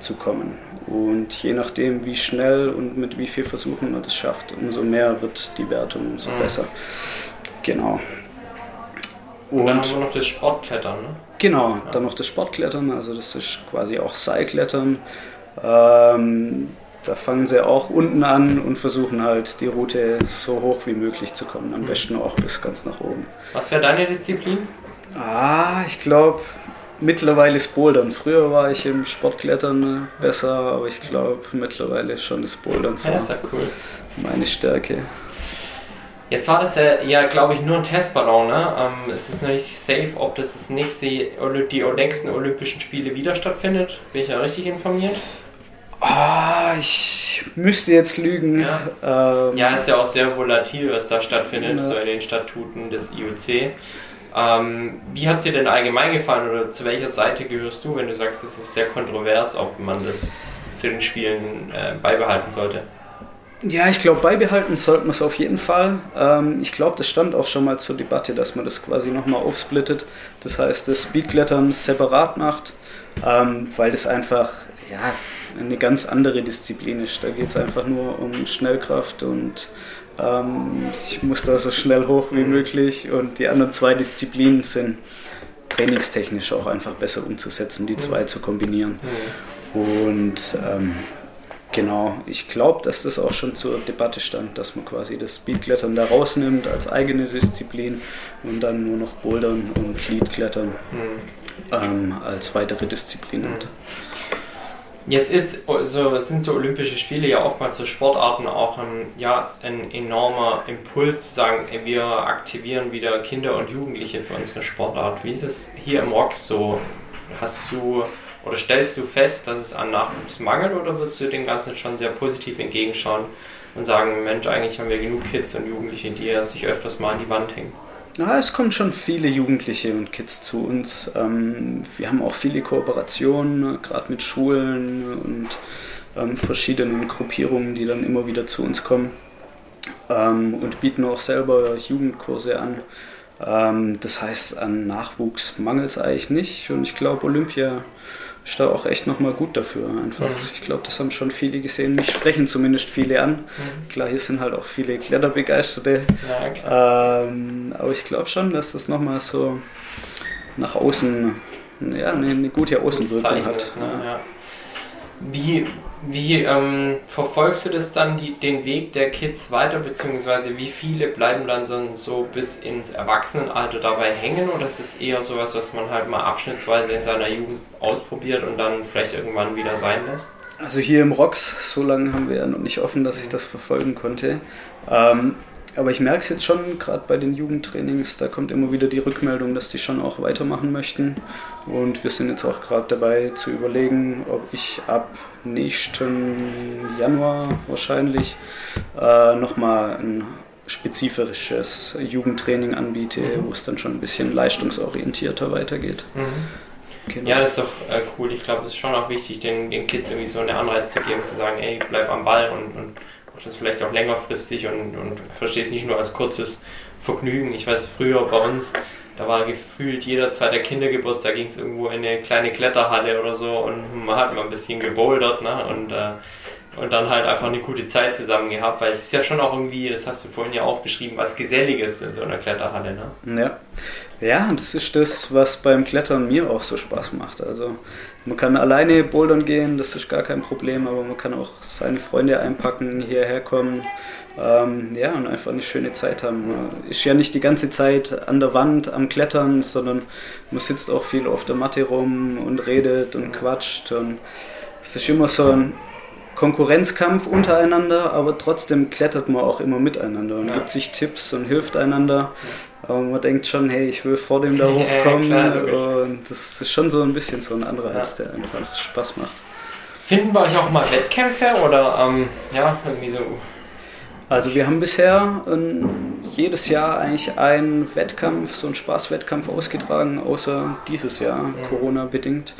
zu kommen. Und je nachdem, wie schnell und mit wie viel Versuchen man das schafft, umso mehr wird die Wertung, umso mhm. besser. Genau. Und, und dann haben wir noch das Sportklettern, ne? Genau, ja. dann noch das Sportklettern, also das ist quasi auch Seilklettern. Ähm, da fangen sie auch unten an und versuchen halt die Route so hoch wie möglich zu kommen. Am mhm. besten auch bis ganz nach oben. Was wäre deine Disziplin? Ah, ich glaube mittlerweile ist Bouldern. Früher war ich im Sportklettern besser, aber ich glaube mittlerweile schon das Bouldern so ja, ist ja cool. meine Stärke. Jetzt war das ja, ja glaube ich, nur ein Testballon. Ne? Ähm, es ist noch nicht safe, ob das, das nächste, die nächsten Olympischen Spiele wieder stattfindet. Bin ich ja richtig informiert? Ah, ich müsste jetzt lügen. Ja, ähm, ja ist ja auch sehr volatil, was da stattfindet, ja. so in den Statuten des IOC. Ähm, wie hat es dir denn allgemein gefallen oder zu welcher Seite gehörst du, wenn du sagst, es ist sehr kontrovers, ob man das zu den Spielen äh, beibehalten sollte? Ja, ich glaube, beibehalten sollten wir es auf jeden Fall. Ähm, ich glaube, das stand auch schon mal zur Debatte, dass man das quasi nochmal aufsplittet. Das heißt, das Speedklettern separat macht, ähm, weil das einfach ja, eine ganz andere Disziplin ist. Da geht es einfach nur um Schnellkraft und ähm, ich muss da so schnell hoch wie möglich. Und die anderen zwei Disziplinen sind trainingstechnisch auch einfach besser umzusetzen, die zwei zu kombinieren. Und ähm, Genau, ich glaube, dass das auch schon zur Debatte stand, dass man quasi das Speedklettern da rausnimmt als eigene Disziplin und dann nur noch Bouldern und Leadklettern mhm. ähm, als weitere Disziplin nimmt. Mhm. Jetzt ist, so, sind so Olympische Spiele ja oftmals so Sportarten auch ein, ja, ein enormer Impuls zu sagen, wir aktivieren wieder Kinder und Jugendliche für unsere Sportart. Wie ist es hier im Rock so? Hast du oder stellst du fest, dass es an Nachwuchs mangelt oder würdest du dem Ganzen schon sehr positiv entgegenschauen und sagen, Mensch, eigentlich haben wir genug Kids und Jugendliche, die sich öfters mal an die Wand hängen? Ja, es kommen schon viele Jugendliche und Kids zu uns. Ähm, wir haben auch viele Kooperationen, gerade mit Schulen und ähm, verschiedenen Gruppierungen, die dann immer wieder zu uns kommen ähm, und bieten auch selber Jugendkurse an. das heißt, an Nachwuchs mangelt es eigentlich nicht und ich glaube, Olympia ist da auch echt nochmal gut dafür. Einfach. Mhm. Ich glaube, das haben schon viele gesehen. Mich sprechen zumindest viele an. Mhm. Klar, hier sind halt auch viele Kletterbegeisterte. Ja, ähm, aber ich glaube schon, dass das nochmal so nach außen ja, eine, eine gute Außenwirkung hat. Ne? ja. Wie, wie ähm, verfolgst du das dann, die, den Weg der Kids weiter, beziehungsweise wie viele bleiben dann so, so bis ins Erwachsenenalter dabei hängen oder ist es eher sowas, was man halt mal abschnittsweise in seiner Jugend ausprobiert und dann vielleicht irgendwann wieder sein lässt? Also hier im ROX, so lange haben wir ja noch nicht offen, dass ich das verfolgen konnte. Ähm, aber ich merke es jetzt schon, gerade bei den Jugendtrainings, da kommt immer wieder die Rückmeldung, dass die schon auch weitermachen möchten. Und wir sind jetzt auch gerade dabei zu überlegen, ob ich ab nächsten Januar wahrscheinlich äh, nochmal ein spezifisches Jugendtraining anbiete, mhm. wo es dann schon ein bisschen leistungsorientierter weitergeht. Mhm. Genau. Ja, das ist doch äh, cool. Ich glaube, es ist schon auch wichtig, den, den Kids irgendwie so eine Anreiz zu geben, zu sagen, ey, bleib am Ball und, und das vielleicht auch längerfristig und, und verstehe es nicht nur als kurzes Vergnügen. Ich weiß, früher bei uns, da war gefühlt jeder zweite Kindergeburtstag, ging es irgendwo in eine kleine Kletterhalle oder so und man hat mal ein bisschen gebouldert ne? und, äh, und dann halt einfach eine gute Zeit zusammen gehabt, weil es ist ja schon auch irgendwie, das hast du vorhin ja auch beschrieben, was Geselliges in so einer Kletterhalle. Ne? Ja. ja, das ist das, was beim Klettern mir auch so Spaß macht. Also man kann alleine bouldern gehen, das ist gar kein Problem, aber man kann auch seine Freunde einpacken, hierher kommen ähm, ja, und einfach eine schöne Zeit haben. Man ist ja nicht die ganze Zeit an der Wand am Klettern, sondern man sitzt auch viel auf der Matte rum und redet und quatscht. Und es ist immer so ein Konkurrenzkampf untereinander, aber trotzdem klettert man auch immer miteinander und ja. gibt sich Tipps und hilft einander. Aber man denkt schon, hey, ich will vor dem da hochkommen. [laughs] Ja, klar, und das ist schon so ein bisschen so ein Anreiz, ja. der einfach Spaß macht. Finden wir euch auch mal Wettkämpfe oder ähm, ja, irgendwie so also wir haben bisher ähm, jedes Jahr eigentlich einen Wettkampf, so einen Spaßwettkampf ausgetragen, außer dieses Jahr, ja. Corona-bedingt.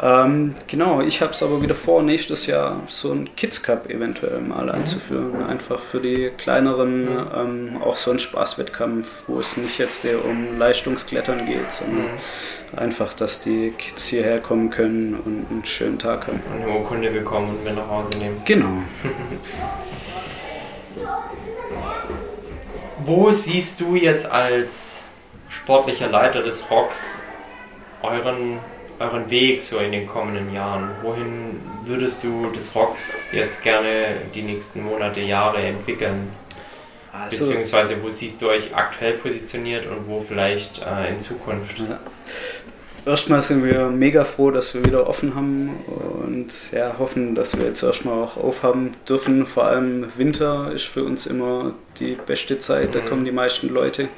Ähm, genau, ich habe es aber wieder vor, nächstes Jahr so einen Kids Cup eventuell mal mhm. einzuführen. Einfach für die kleineren mhm. ähm, auch so einen Spaßwettkampf, wo es nicht jetzt um Leistungsklettern geht, sondern mhm. einfach, dass die Kids hierher kommen können und einen schönen Tag haben. Und eine Urkunde bekommen und mit nach Hause nehmen. Genau. [laughs] Wo siehst du jetzt als sportlicher Leiter des Rocks euren, euren Weg so in den kommenden Jahren? Wohin würdest du des Rocks jetzt gerne die nächsten Monate, Jahre entwickeln? Also, Beziehungsweise wo siehst du euch aktuell positioniert und wo vielleicht äh, in Zukunft? Ja erstmal sind wir mega froh, dass wir wieder offen haben und ja, hoffen, dass wir jetzt erstmal auch aufhaben dürfen. Vor allem Winter ist für uns immer die beste Zeit, da mhm. kommen die meisten Leute.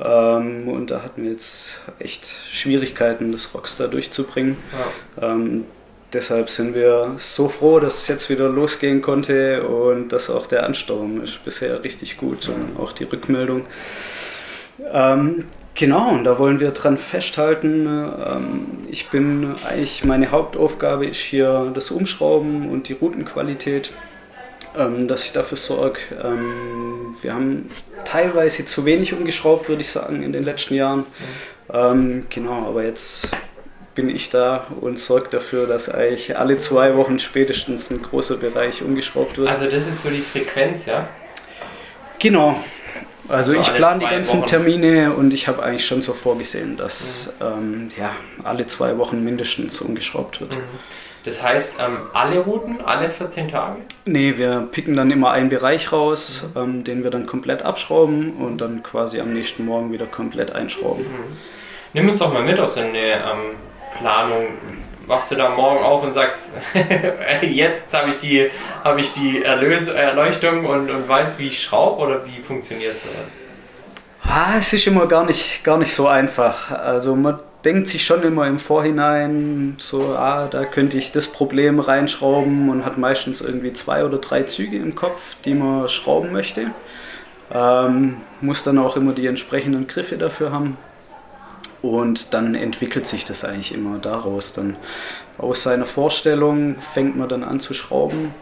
Ähm, und da hatten wir jetzt echt Schwierigkeiten, das Rockstar durchzubringen. Ja. Ähm, deshalb sind wir so froh, dass es jetzt wieder losgehen konnte und dass auch der Ansturm ist bisher richtig gut und auch die Rückmeldung. Ähm, Genau, und da wollen wir dran festhalten. Ähm, ich bin eigentlich, meine Hauptaufgabe ist hier das Umschrauben und die Routenqualität, ähm, dass ich dafür sorge. Ähm, wir haben teilweise zu wenig umgeschraubt, würde ich sagen, in den letzten Jahren. Genau, aber jetzt bin ich da und sorge dafür, dass eigentlich alle zwei Wochen spätestens ein großer Bereich umgeschraubt wird. Also das ist so die Frequenz, ja? Genau, also ich plane die ganzen Wochen. Termine und ich habe eigentlich schon so vorgesehen, dass mhm. ähm, ja, alle zwei Wochen mindestens umgeschraubt wird. Mhm. Das heißt, ähm, alle Routen, alle 14 Tage? Nee, wir picken dann immer einen Bereich raus, mhm. ähm, den wir dann komplett abschrauben und dann quasi am nächsten Morgen wieder komplett einschrauben. Mhm. Nimm uns doch mal mit aus so eine ähm, Planung. Wachst du da morgen auf und sagst, [laughs] jetzt habe ich die, hab ich die Erlös Erleuchtung und, und weiß, wie ich schraube oder wie funktioniert sowas? Ah, es ist immer gar nicht, gar nicht so einfach. Also man denkt sich schon immer im Vorhinein so, ah, da könnte ich das Problem reinschrauben und hat meistens irgendwie zwei oder drei Züge im Kopf, die man schrauben möchte. Ähm, muss dann auch immer die entsprechenden Griffe dafür haben. Und dann entwickelt sich das eigentlich immer daraus. Dann aus seiner Vorstellung fängt man dann an zu schrauben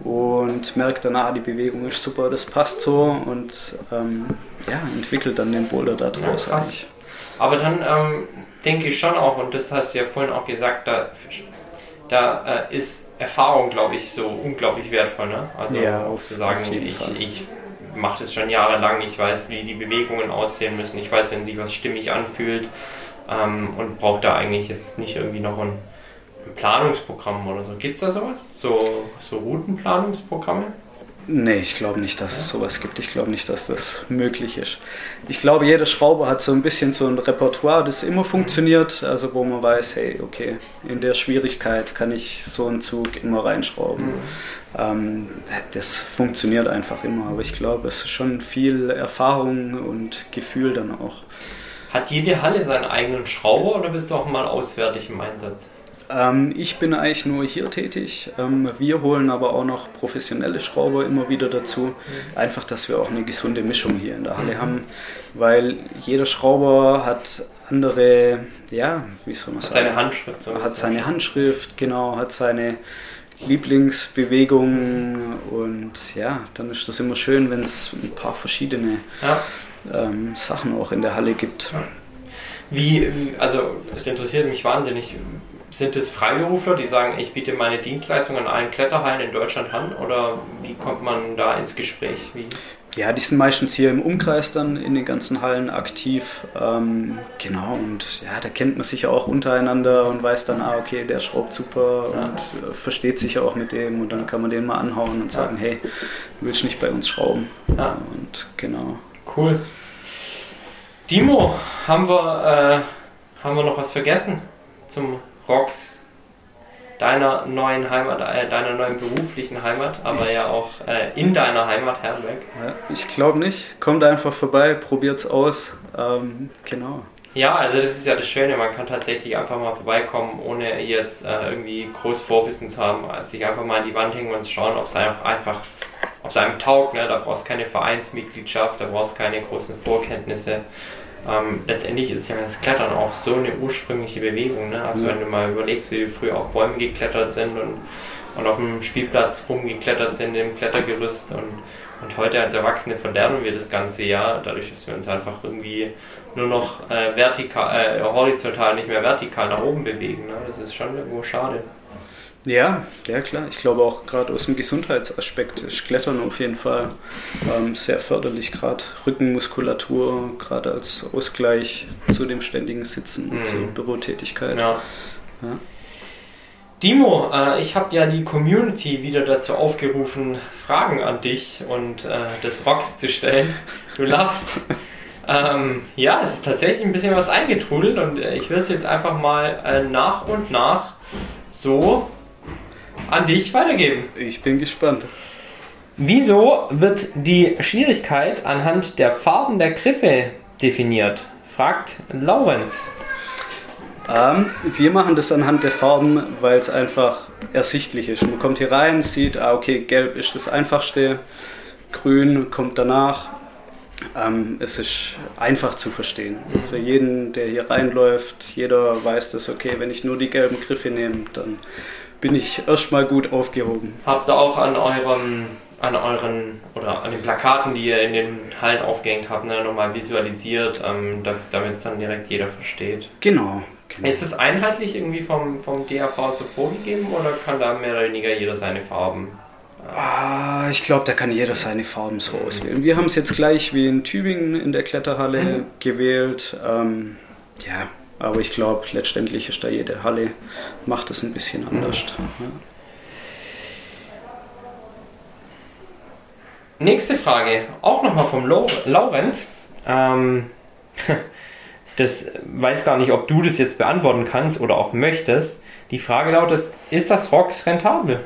und merkt dann, ah, die Bewegung ist super, das passt so und ähm, ja, entwickelt dann den Boulder daraus ja, eigentlich. Aber dann ähm, denke ich schon auch, und das hast du ja vorhin auch gesagt, da, da äh, ist Erfahrung, glaube ich, so unglaublich wertvoll. Ne? Also ja, auf, zu sagen, ich, ich mache das schon jahrelang, ich weiß, wie die Bewegungen aussehen müssen, ich weiß, wenn sich was stimmig anfühlt ähm, und brauche da eigentlich jetzt nicht irgendwie noch ein, ein Planungsprogramm oder so. Gibt es da sowas? So, so Routenplanungsprogramme? Nee, ich glaube nicht, dass es sowas gibt. Ich glaube nicht, dass das möglich ist. Ich glaube, jeder Schrauber hat so ein bisschen so ein Repertoire, das immer funktioniert. Also wo man weiß, hey, okay, in der Schwierigkeit kann ich so einen Zug immer reinschrauben. Mhm. Ähm, das funktioniert einfach immer. Aber ich glaube, es ist schon viel Erfahrung und Gefühl dann auch. Hat jede Halle seinen eigenen Schrauber oder bist du auch mal auswärtig im Einsatz? Ähm, ich bin eigentlich nur hier tätig. Ähm, wir holen aber auch noch professionelle Schrauber immer wieder dazu. Einfach, dass wir auch eine gesunde Mischung hier in der Halle mhm. haben, weil jeder Schrauber hat andere, ja, wie soll man hat sagen? Seine Handschrift. So hat seine Handschrift, genau, hat seine Lieblingsbewegungen und ja, dann ist das immer schön, wenn es ein paar verschiedene ja. ähm, Sachen auch in der Halle gibt. Wie, also es interessiert mich wahnsinnig, sind es Freiberufler, die sagen, ich biete meine Dienstleistung an allen Kletterhallen in Deutschland an oder wie kommt man da ins Gespräch? Wie? Ja, die sind meistens hier im Umkreis dann in den ganzen Hallen aktiv. Ähm, genau, und ja, da kennt man sich ja auch untereinander und weiß dann, ah, okay, der schraubt super ja. und äh, versteht sich ja auch mit dem und dann kann man den mal anhauen und sagen, ja. hey, willst du nicht bei uns schrauben? Ja. Und genau. Cool. Dimo, haben wir, äh, haben wir noch was vergessen zum Rocks deiner neuen Heimat, äh, deiner neuen beruflichen Heimat, aber ja auch äh, in deiner Heimat Herrenberg? Ja, ich glaube nicht. Kommt einfach vorbei, probiert's aus. Ähm, genau. Ja, also das ist ja das Schöne, man kann tatsächlich einfach mal vorbeikommen, ohne jetzt äh, irgendwie groß Vorwissen zu haben. Also sich einfach mal an die Wand hängen und schauen, ob es einfach, einfach ob es einem taugt. Ne? Da brauchst du keine Vereinsmitgliedschaft, da brauchst du keine großen Vorkenntnisse. Ähm, letztendlich ist ja das Klettern auch so eine ursprüngliche Bewegung. Ne? Also ja. wenn du mal überlegst, wie wir früher auf Bäumen geklettert sind und, und auf dem Spielplatz rumgeklettert sind im Klettergerüst und, und heute als Erwachsene verlernen wir das ganze Jahr, dadurch, dass wir uns einfach irgendwie nur noch äh, vertikal, äh, horizontal, nicht mehr vertikal nach oben bewegen. Ne? Das ist schon irgendwo schade. Ja, ja klar. Ich glaube auch gerade aus dem Gesundheitsaspekt ist Klettern auf jeden Fall ähm, sehr förderlich, gerade Rückenmuskulatur, gerade als Ausgleich zu dem ständigen Sitzen, mhm. zur Bürotätigkeit. Ja. ja. Dimo, äh, ich habe ja die Community wieder dazu aufgerufen, Fragen an dich und äh, des Rocks zu stellen. Du lachst. [laughs] ähm, ja, es ist tatsächlich ein bisschen was eingetrudelt und äh, ich würde es jetzt einfach mal äh, nach und nach so an dich weitergeben. Ich bin gespannt. Wieso wird die Schwierigkeit anhand der Farben der Griffe definiert? fragt Laurenz. Ähm, wir machen das anhand der Farben, weil es einfach ersichtlich ist. Man kommt hier rein, sieht, ah, okay, gelb ist das einfachste, grün kommt danach. Ähm, es ist einfach zu verstehen. Für jeden, der hier reinläuft, jeder weiß das, okay, wenn ich nur die gelben Griffe nehme, dann bin ich erstmal gut aufgehoben. Habt ihr auch an eurem an euren oder an den Plakaten, die ihr in den Hallen aufgehängt habt, ne, nochmal visualisiert, ähm, damit es dann direkt jeder versteht. Genau, genau. Ist es einheitlich irgendwie vom, vom DAV so vorgegeben oder kann da mehr oder weniger jeder seine Farben? Ah, ich glaube, da kann jeder seine Farben so auswählen. Wir haben es jetzt gleich wie in Tübingen in der Kletterhalle mhm. gewählt. Ähm, ja, aber ich glaube, letztendlich ist da jede Halle, macht es ein bisschen anders. Mhm. Ja. Nächste Frage, auch nochmal vom Laurenz. Ähm, [laughs] das weiß gar nicht, ob du das jetzt beantworten kannst oder auch möchtest. Die Frage lautet: Ist das Rocks rentabel?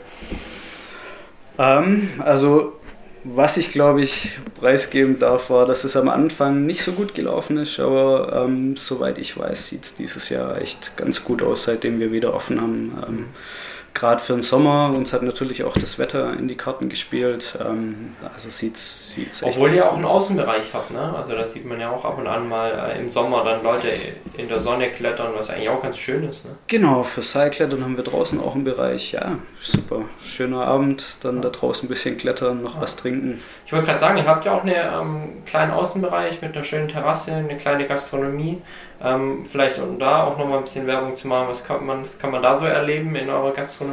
Ähm, also was ich glaube ich preisgeben darf, war, dass es am Anfang nicht so gut gelaufen ist, aber ähm, soweit ich weiß, sieht es dieses Jahr echt ganz gut aus, seitdem wir wieder offen haben. Ähm, gerade für den Sommer. Uns hat natürlich auch das Wetter in die Karten gespielt. Ähm, also sieht es echt Obwohl ihr auch einen Außenbereich habt, ne? Also da sieht man ja auch ab und an mal äh, im Sommer dann Leute in der Sonne klettern, was eigentlich auch ganz schön ist. Ne? Genau, für Seilklettern haben wir draußen auch einen Bereich. Ja, super. Schöner Abend, dann da draußen ein bisschen klettern, noch was trinken. Ich wollte gerade sagen, ihr habt ja auch einen ähm, kleinen Außenbereich mit einer schönen Terrasse, eine kleine Gastronomie. Ähm, vielleicht um da auch nochmal ein bisschen Werbung zu machen, was kann, man, was kann man da so erleben in eurer Gastronomie?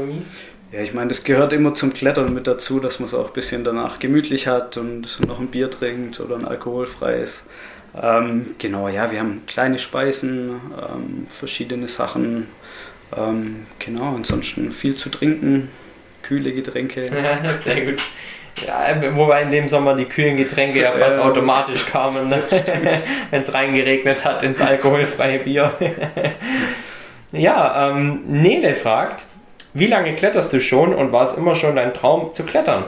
Ja, ich meine, das gehört immer zum Klettern mit dazu, dass man es auch ein bisschen danach gemütlich hat und noch ein Bier trinkt oder ein alkoholfreies. Ähm, genau, ja, wir haben kleine Speisen, ähm, verschiedene Sachen. Ähm, genau, ansonsten viel zu trinken, kühle Getränke. [laughs] Ja, sehr gut. Ja, wobei in dem Sommer die kühlen Getränke ja fast ja, automatisch kamen, ne? [laughs] wenn es reingeregnet hat ins alkoholfreie Bier. [laughs] ja, ähm, Nele fragt, wie lange kletterst du schon und war es immer schon dein Traum zu klettern?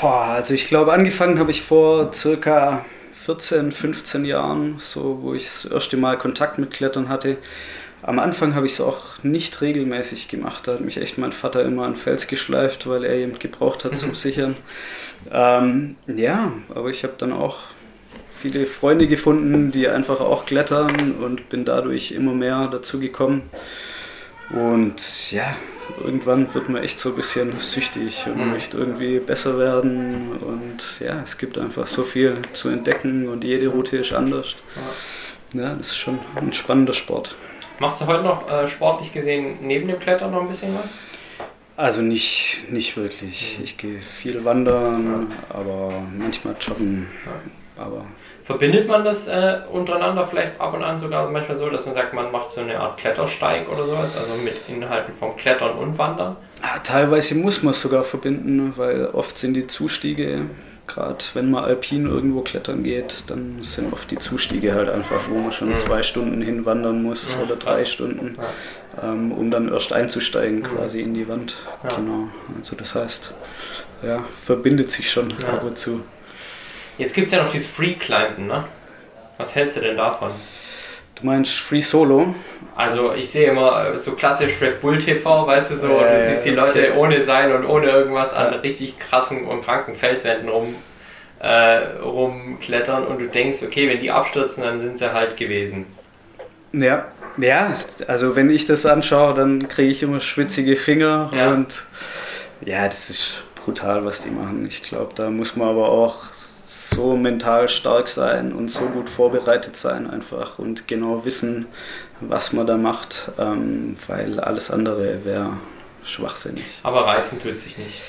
Boah, also ich glaube, angefangen habe ich vor circa 14, 15 Jahren, so wo ich das erste Mal Kontakt mit Klettern hatte. Am Anfang habe ich es auch nicht regelmäßig gemacht. Da hat mich echt mein Vater immer an Fels geschleift, weil er jemand gebraucht hat zum mhm. Sichern. Ähm, ja, aber ich habe dann auch viele Freunde gefunden, die einfach auch klettern und bin dadurch immer mehr dazu gekommen. Und ja, irgendwann wird man echt so ein bisschen süchtig und mhm. möchte irgendwie besser werden. Und ja, es gibt einfach so viel zu entdecken und jede Route ist anders. Ja, das ist schon ein spannender Sport. Machst du heute noch äh, sportlich gesehen neben dem Klettern noch ein bisschen was? Also nicht, nicht wirklich. Ich gehe viel wandern, ja. aber manchmal joggen. Ja. Aber Verbindet man das äh, untereinander vielleicht ab und an sogar manchmal so, dass man sagt, man macht so eine Art Klettersteig oder sowas, also mit Inhalten vom Klettern und Wandern? Ja, teilweise muss man es sogar verbinden, weil oft sind die Zustiege gerade wenn man alpin irgendwo klettern geht, dann sind oft die Zustiege halt einfach, wo man schon mhm. zwei Stunden hinwandern muss ja, oder drei krass. Stunden, ja. ähm, um dann erst einzusteigen mhm. quasi in die Wand. Ja. Genau. Also das heißt, ja, verbindet sich schon ab und zu. Jetzt gibt es ja noch dieses Free Climben, ne? Was hältst du denn davon? Du meinst Free Solo? Also ich sehe immer so klassisch Red Bull TV, weißt du so, äh, und du siehst die Leute okay. ohne Seil und ohne irgendwas an richtig krassen und kranken Felswänden rum, äh, rumklettern und du denkst, okay, wenn die abstürzen, dann sind sie halt gewesen. Ja, ja, also wenn ich das anschaue, dann kriege ich immer schwitzige Finger ja. und ja, das ist brutal, was die machen. Ich glaube, da muss man aber auch so mental stark sein und so gut vorbereitet sein einfach und genau wissen, was man da macht, ähm, weil alles andere wäre schwachsinnig. Aber reizen tut sich nicht.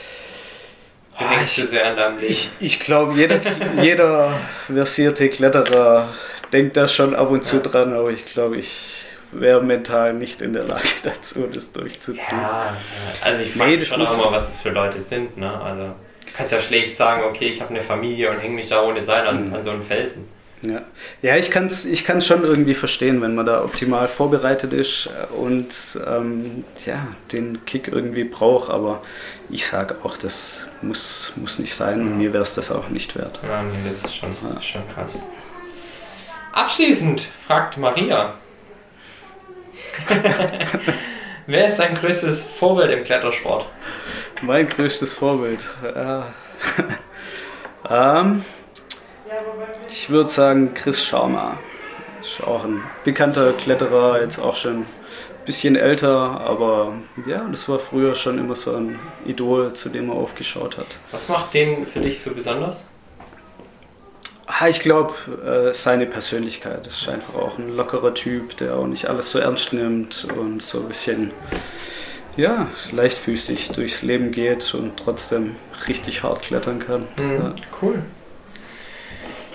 Du ah, ich, sehr an deinem Leben. Ich, ich glaube, jeder, jeder versierte Kletterer denkt da schon ab und zu ja. dran, aber ich glaube, ich wäre mental nicht in der Lage [laughs] dazu, das durchzuziehen. Ja, also ich frage nee, schon auch mal, was das für Leute sind. Ne? Also kannst ja schlecht sagen, okay, ich habe eine Familie und hänge mich da ohne Seil an, mhm. an so einen Felsen. Ja, ja ich kann es ich kann's schon irgendwie verstehen, wenn man da optimal vorbereitet ist und ähm, ja, den Kick irgendwie braucht, aber ich sage auch, das muss, muss nicht sein und mir wäre es das auch nicht wert. Ja, nee, das ist schon, ja. schon krass. Abschließend fragt Maria. [laughs] Wer ist dein größtes Vorbild im Klettersport? Mein größtes Vorbild. Ja. [laughs] ähm, ich würde sagen Chris Sharma. Ist auch ein bekannter Kletterer, jetzt auch schon ein bisschen älter, aber ja, das war früher schon immer so ein Idol, zu dem er aufgeschaut hat. Was macht den für dich so besonders? Ah, ich glaube, äh, seine Persönlichkeit. Das ist einfach auch ein lockerer Typ, der auch nicht alles so ernst nimmt und so ein bisschen ja, leichtfüßig durchs Leben geht und trotzdem richtig hart klettern kann. Mhm, ja. Cool.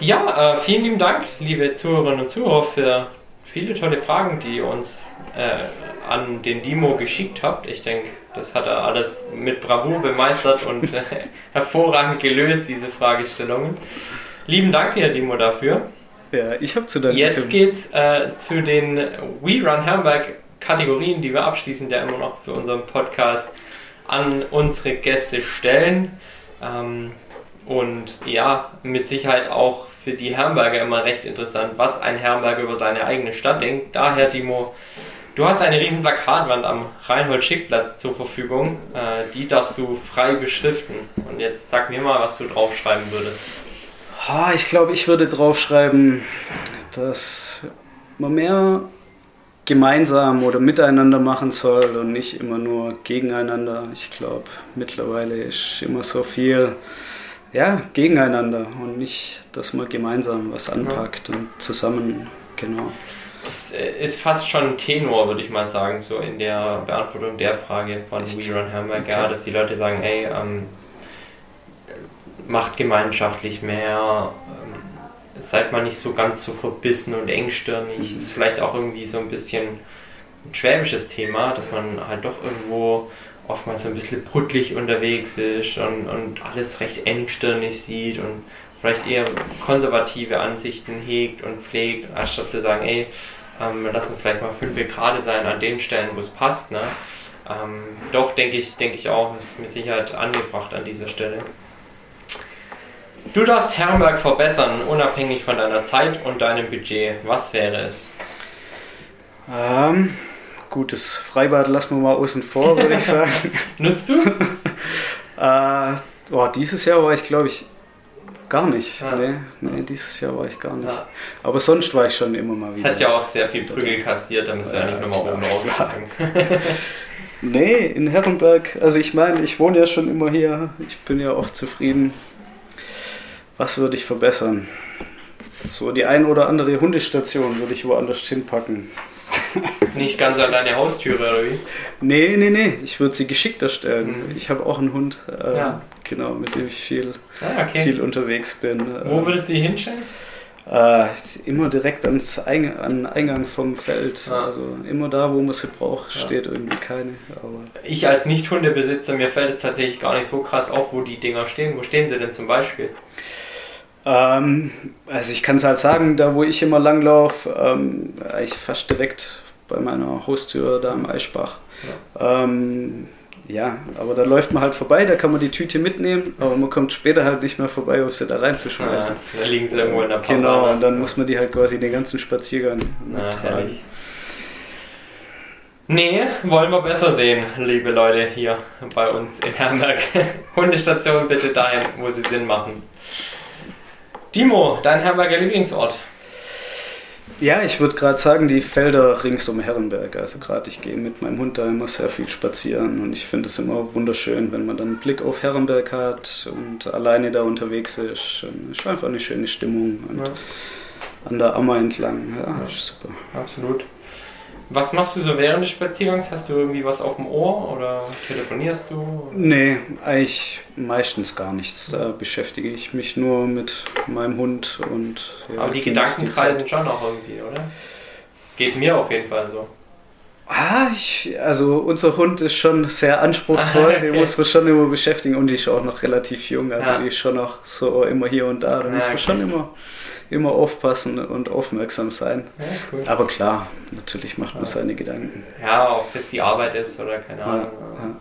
Ja, äh, vielen lieben Dank, liebe Zuhörerinnen und Zuhörer, für viele tolle Fragen, die ihr uns äh, an den Dimo geschickt habt. Ich denke, das hat er alles mit Bravour bemeistert und äh, [laughs] hervorragend gelöst, diese Fragestellungen. Lieben Dank dir, Dimo, dafür. Ja, ich habe zu danken. Jetzt geht's äh, zu den We Run Hamburg Kategorien, die wir abschließend ja immer noch für unseren Podcast an unsere Gäste stellen. Ähm, und ja, mit Sicherheit auch für die Herrenberger immer recht interessant, was ein Herrenberger über seine eigene Stadt denkt. Daher, Timo, du hast eine riesen Plakatwand am Reinhold-Schick-Platz zur Verfügung. Äh, die darfst du frei beschriften. Und jetzt sag mir mal, was du draufschreiben würdest. Ich glaube, ich würde draufschreiben, dass man mehr gemeinsam oder miteinander machen soll und nicht immer nur gegeneinander. Ich glaube, mittlerweile ist immer so viel ja, gegeneinander und nicht, dass man gemeinsam was anpackt ja. und zusammen, genau. Das äh, ist fast schon ein Tenor, würde ich mal sagen, so in der Beantwortung der Frage von Echt? We Run Hamburg, okay. dass die Leute sagen, ey, ähm, macht gemeinschaftlich mehr, seid mal nicht so ganz so verbissen und engstirnig. Mhm. Ist vielleicht auch irgendwie so ein bisschen ein schwäbisches Thema, dass man halt doch irgendwo oftmals so ein bisschen bruttlich unterwegs ist und, und alles recht engstirnig sieht und vielleicht eher konservative Ansichten hegt und pflegt, anstatt zu sagen, ey, ähm, wir lassen vielleicht mal fünf gerade sein an den Stellen, wo es passt. Ne? Ähm, doch, denke ich, denke ich auch, ist mit Sicherheit angebracht an dieser Stelle. Du darfst Herrenberg verbessern, unabhängig von deiner Zeit und deinem Budget. Was wäre es? Ähm, Gut, das Freibad lassen wir mal außen vor, würde ich [laughs] sagen. Nutzt du es? [laughs] äh, oh, dieses Jahr war ich, glaube ich, gar nicht. Ja. Nee, nee, dieses Jahr war ich gar nicht. Ja. Aber sonst war ich schon immer mal wieder. Es hat ja auch sehr viel Prügel kassiert, da müssen wir ja, ja nicht nochmal oben aufschlagen. [laughs] nee, in Herrenberg, also ich meine, ich wohne ja schon immer hier, ich bin ja auch zufrieden. Was würde ich verbessern? So die ein oder andere Hundestation würde ich woanders hinpacken. [laughs] Nicht ganz an deine Haustüre, oder wie? Nee, nee, nee. Ich würde sie geschickter stellen. Mhm. Ich habe auch einen Hund, äh, ja. genau, mit dem ich viel, ah, okay. viel unterwegs bin. Wo würdest du die hinstellen? Äh, immer direkt ans Eingang, an Eingang vom Feld. Ah. Also immer da, wo man sie braucht, steht irgendwie keine. Aber ich als Nicht-Hundebesitzer, mir fällt es tatsächlich gar nicht so krass auf, wo die Dinger stehen. Wo stehen sie denn zum Beispiel? Ähm, also ich kann es halt sagen, da wo ich immer langlaufe, ähm, eigentlich fast direkt bei meiner Haustür da im Eichbach. Ja. Ähm, ja, aber da läuft man halt vorbei, da kann man die Tüte mitnehmen, aber man kommt später halt nicht mehr vorbei, um sie da reinzuschmeißen. Ja, da liegen sie irgendwo in der Pampa. Genau, und dann muss man die halt quasi den ganzen Spaziergang mittragen. Ja, Nee, wollen wir besser sehen, liebe Leute hier bei uns in Herrenberg. [laughs] Hundestationen bitte dahin, wo sie Sinn machen. Timo, dein Herrenberger Lieblingsort? Ja, ich würde gerade sagen, die Felder rings um Herrenberg. Also gerade ich gehe mit meinem Hund da immer sehr viel spazieren und ich finde es immer wunderschön, wenn man dann einen Blick auf Herrenberg hat und alleine da unterwegs ist. Es ist einfach eine schöne Stimmung und ja. an der Ammer entlang. Ja, ja. ist super. Absolut. Was machst du so während des Spaziergangs? Hast du irgendwie was auf dem Ohr oder telefonierst du? Nee, eigentlich meistens gar nichts. Da beschäftige ich mich nur mit meinem Hund und. Ja, Aber die Gedanken kreisen schon auch irgendwie, oder? Geht mir auf jeden Fall so. Ah, ich, also unser Hund ist schon sehr anspruchsvoll, [laughs] okay. den muss man schon immer beschäftigen und die ist auch noch relativ jung, also ja. die ist schon auch so immer hier und da, da ja, muss man okay. schon immer immer aufpassen und aufmerksam sein. Ja, cool. Aber klar, natürlich macht man ja. seine Gedanken. Ja, ob es jetzt die Arbeit ist oder keine Ahnung. Ja,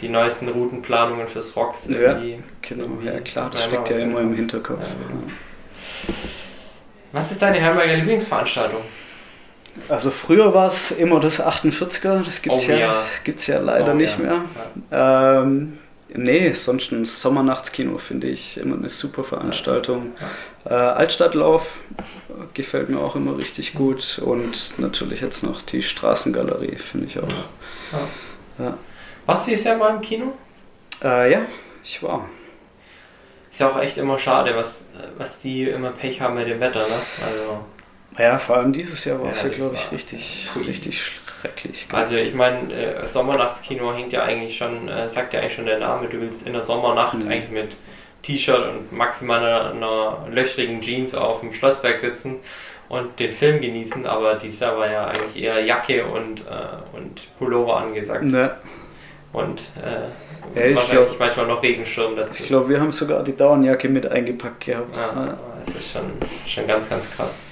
die neuesten Routenplanungen fürs Rocks. Irgendwie, ja, genau. Irgendwie ja, klar, das steckt ja immer im Hinterkopf. Was ist deine Herberger Lieblingsveranstaltung? Also früher war es immer das 48er, das gibt es oh, ja, ja. ja leider oh, nicht mehr. Ähm, Nee, sonst ein Sommernachtskino finde ich immer eine super Veranstaltung. Ja. Äh, Altstadtlauf gefällt mir auch immer richtig gut und natürlich jetzt noch die Straßengalerie finde ich auch. Ja. Ja. Warst du dieses Jahr mal im Kino? Äh, ja, ich war. Ist ja auch echt immer schade, was, was die immer Pech haben mit dem Wetter, ne? Also ja, vor allem dieses Jahr war es ja, ja glaube ich, richtig, richtig schrecklich. Gell? Also ich meine, äh, Sommernachtskino hängt ja eigentlich schon, äh, sagt ja eigentlich schon der Name, du willst in der Sommernacht mhm. eigentlich mit T-Shirt und maximal einer, einer, löchrigen Jeans auf dem Schlossberg sitzen und den Film genießen, aber dieses Jahr war ja eigentlich eher Jacke und, äh, und Pullover angesagt. Ne. Und äh, ja, ich glaube manchmal noch Regenschirm dazu. Ich glaube, wir haben sogar die Dauernjacke mit eingepackt gehabt. Ja, das ist schon, schon ganz, ganz krass.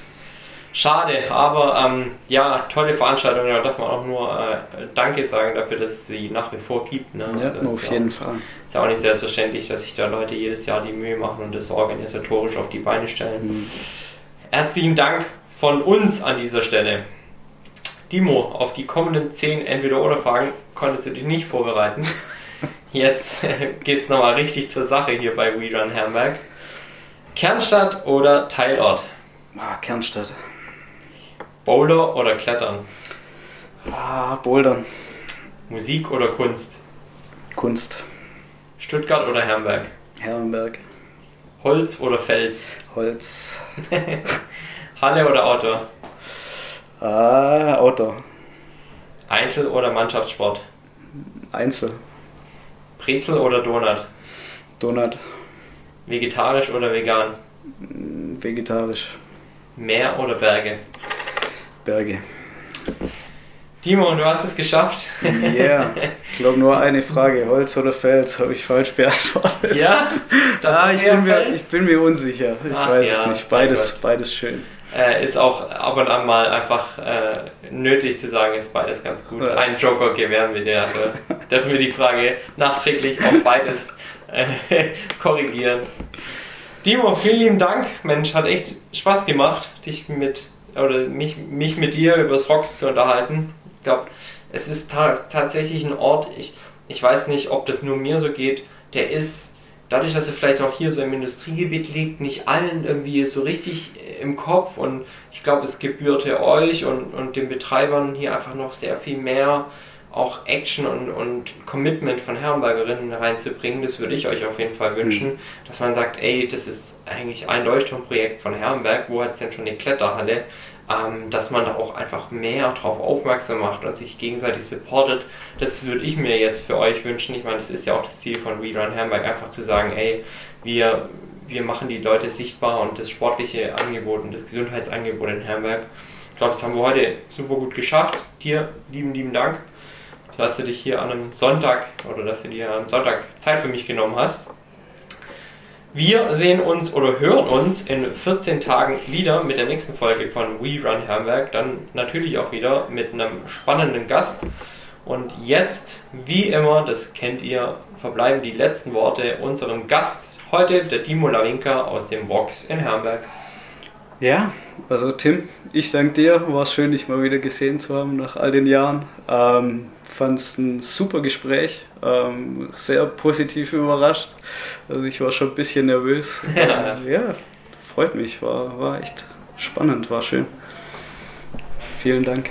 Schade, aber ähm, ja, tolle Veranstaltung. Da darf man auch nur äh, Danke sagen dafür, dass es sie nach wie vor gibt. Ne? Ja, also auf jeden Fall. ist ja auch nicht selbstverständlich, dass sich da Leute jedes Jahr die Mühe machen und das organisatorisch auf die Beine stellen. Mhm. Herzlichen Dank von uns an dieser Stelle. Dimo, auf die kommenden 10 Entweder-Oder-Fragen konntest du dich nicht vorbereiten. [laughs] Jetzt geht es nochmal richtig zur Sache hier bei WeRun Herrenberg. Kernstadt oder Teilort? Ah, Kernstadt. Boulder oder Klettern? Ah, Bouldern. Musik oder Kunst? Kunst. Stuttgart oder Herrenberg? Herrenberg. Holz oder Fels? Holz. [laughs] Halle oder Outdoor? Ah, Outdoor. Einzel- oder Mannschaftssport? Einzel. Brezel oder Donut? Donut. Vegetarisch oder vegan? Vegetarisch. Meer oder Berge? Berge. Timo, du hast es geschafft. Ja, yeah. [laughs] ich glaube nur eine Frage, Holz oder Fels, habe ich falsch beantwortet. Ja? [laughs] ah, ich, bin mir, ich bin mir unsicher. Ich Ach, weiß ja, es nicht. Beides, beides schön. Äh, ist auch ab und an mal einfach äh, nötig zu sagen, ist beides ganz gut. Ja. Einen Joker gewähren wir dir. Also dürfen wir die Frage nachträglich auf beides äh, [laughs] korrigieren. Timo, vielen lieben Dank. Mensch, hat echt Spaß gemacht, dich mit oder mich, mich mit dir über das Rocks zu unterhalten. Ich glaube, es ist ta tatsächlich ein Ort, ich, ich weiß nicht, ob das nur mir so geht, der ist, dadurch, dass er vielleicht auch hier so im Industriegebiet liegt, nicht allen irgendwie so richtig im Kopf und ich glaube, es gebührte euch und, und den Betreibern hier einfach noch sehr viel mehr auch Action und, und Commitment von Herrenbergerinnen reinzubringen, das würde ich euch auf jeden Fall wünschen, mhm. dass man sagt, ey, das ist eigentlich ein Leuchtturmprojekt von Herrenberg, wo hat es denn schon eine Kletterhalle, ähm, dass man da auch einfach mehr drauf aufmerksam macht und sich gegenseitig supportet. Das würde ich mir jetzt für euch wünschen. Ich meine, das ist ja auch das Ziel von We Run Herrenberg, einfach zu sagen, ey, wir, wir machen die Leute sichtbar und das sportliche Angebot und das Gesundheitsangebot in Herrenberg. Ich glaube, das haben wir heute super gut geschafft. Dir lieben, lieben Dank dass du dich hier an einem Sonntag oder dass du dir am Sonntag Zeit für mich genommen hast. Wir sehen uns oder hören uns in 14 Tagen wieder mit der nächsten Folge von We Run Herrenberg. Dann natürlich auch wieder mit einem spannenden Gast. Und jetzt, wie immer, das kennt ihr, verbleiben die letzten Worte unserem Gast. Heute der Timo Lawinka aus dem Vox in Herrenberg. Ja, also Tim, ich danke dir. War schön, dich mal wieder gesehen zu haben nach all den Jahren. Ähm, Fand es ein super Gespräch, ähm, sehr positiv überrascht. Also ich war schon ein bisschen nervös. Ja, [laughs] ähm, ja freut mich, war, war echt spannend, war schön. Vielen Dank.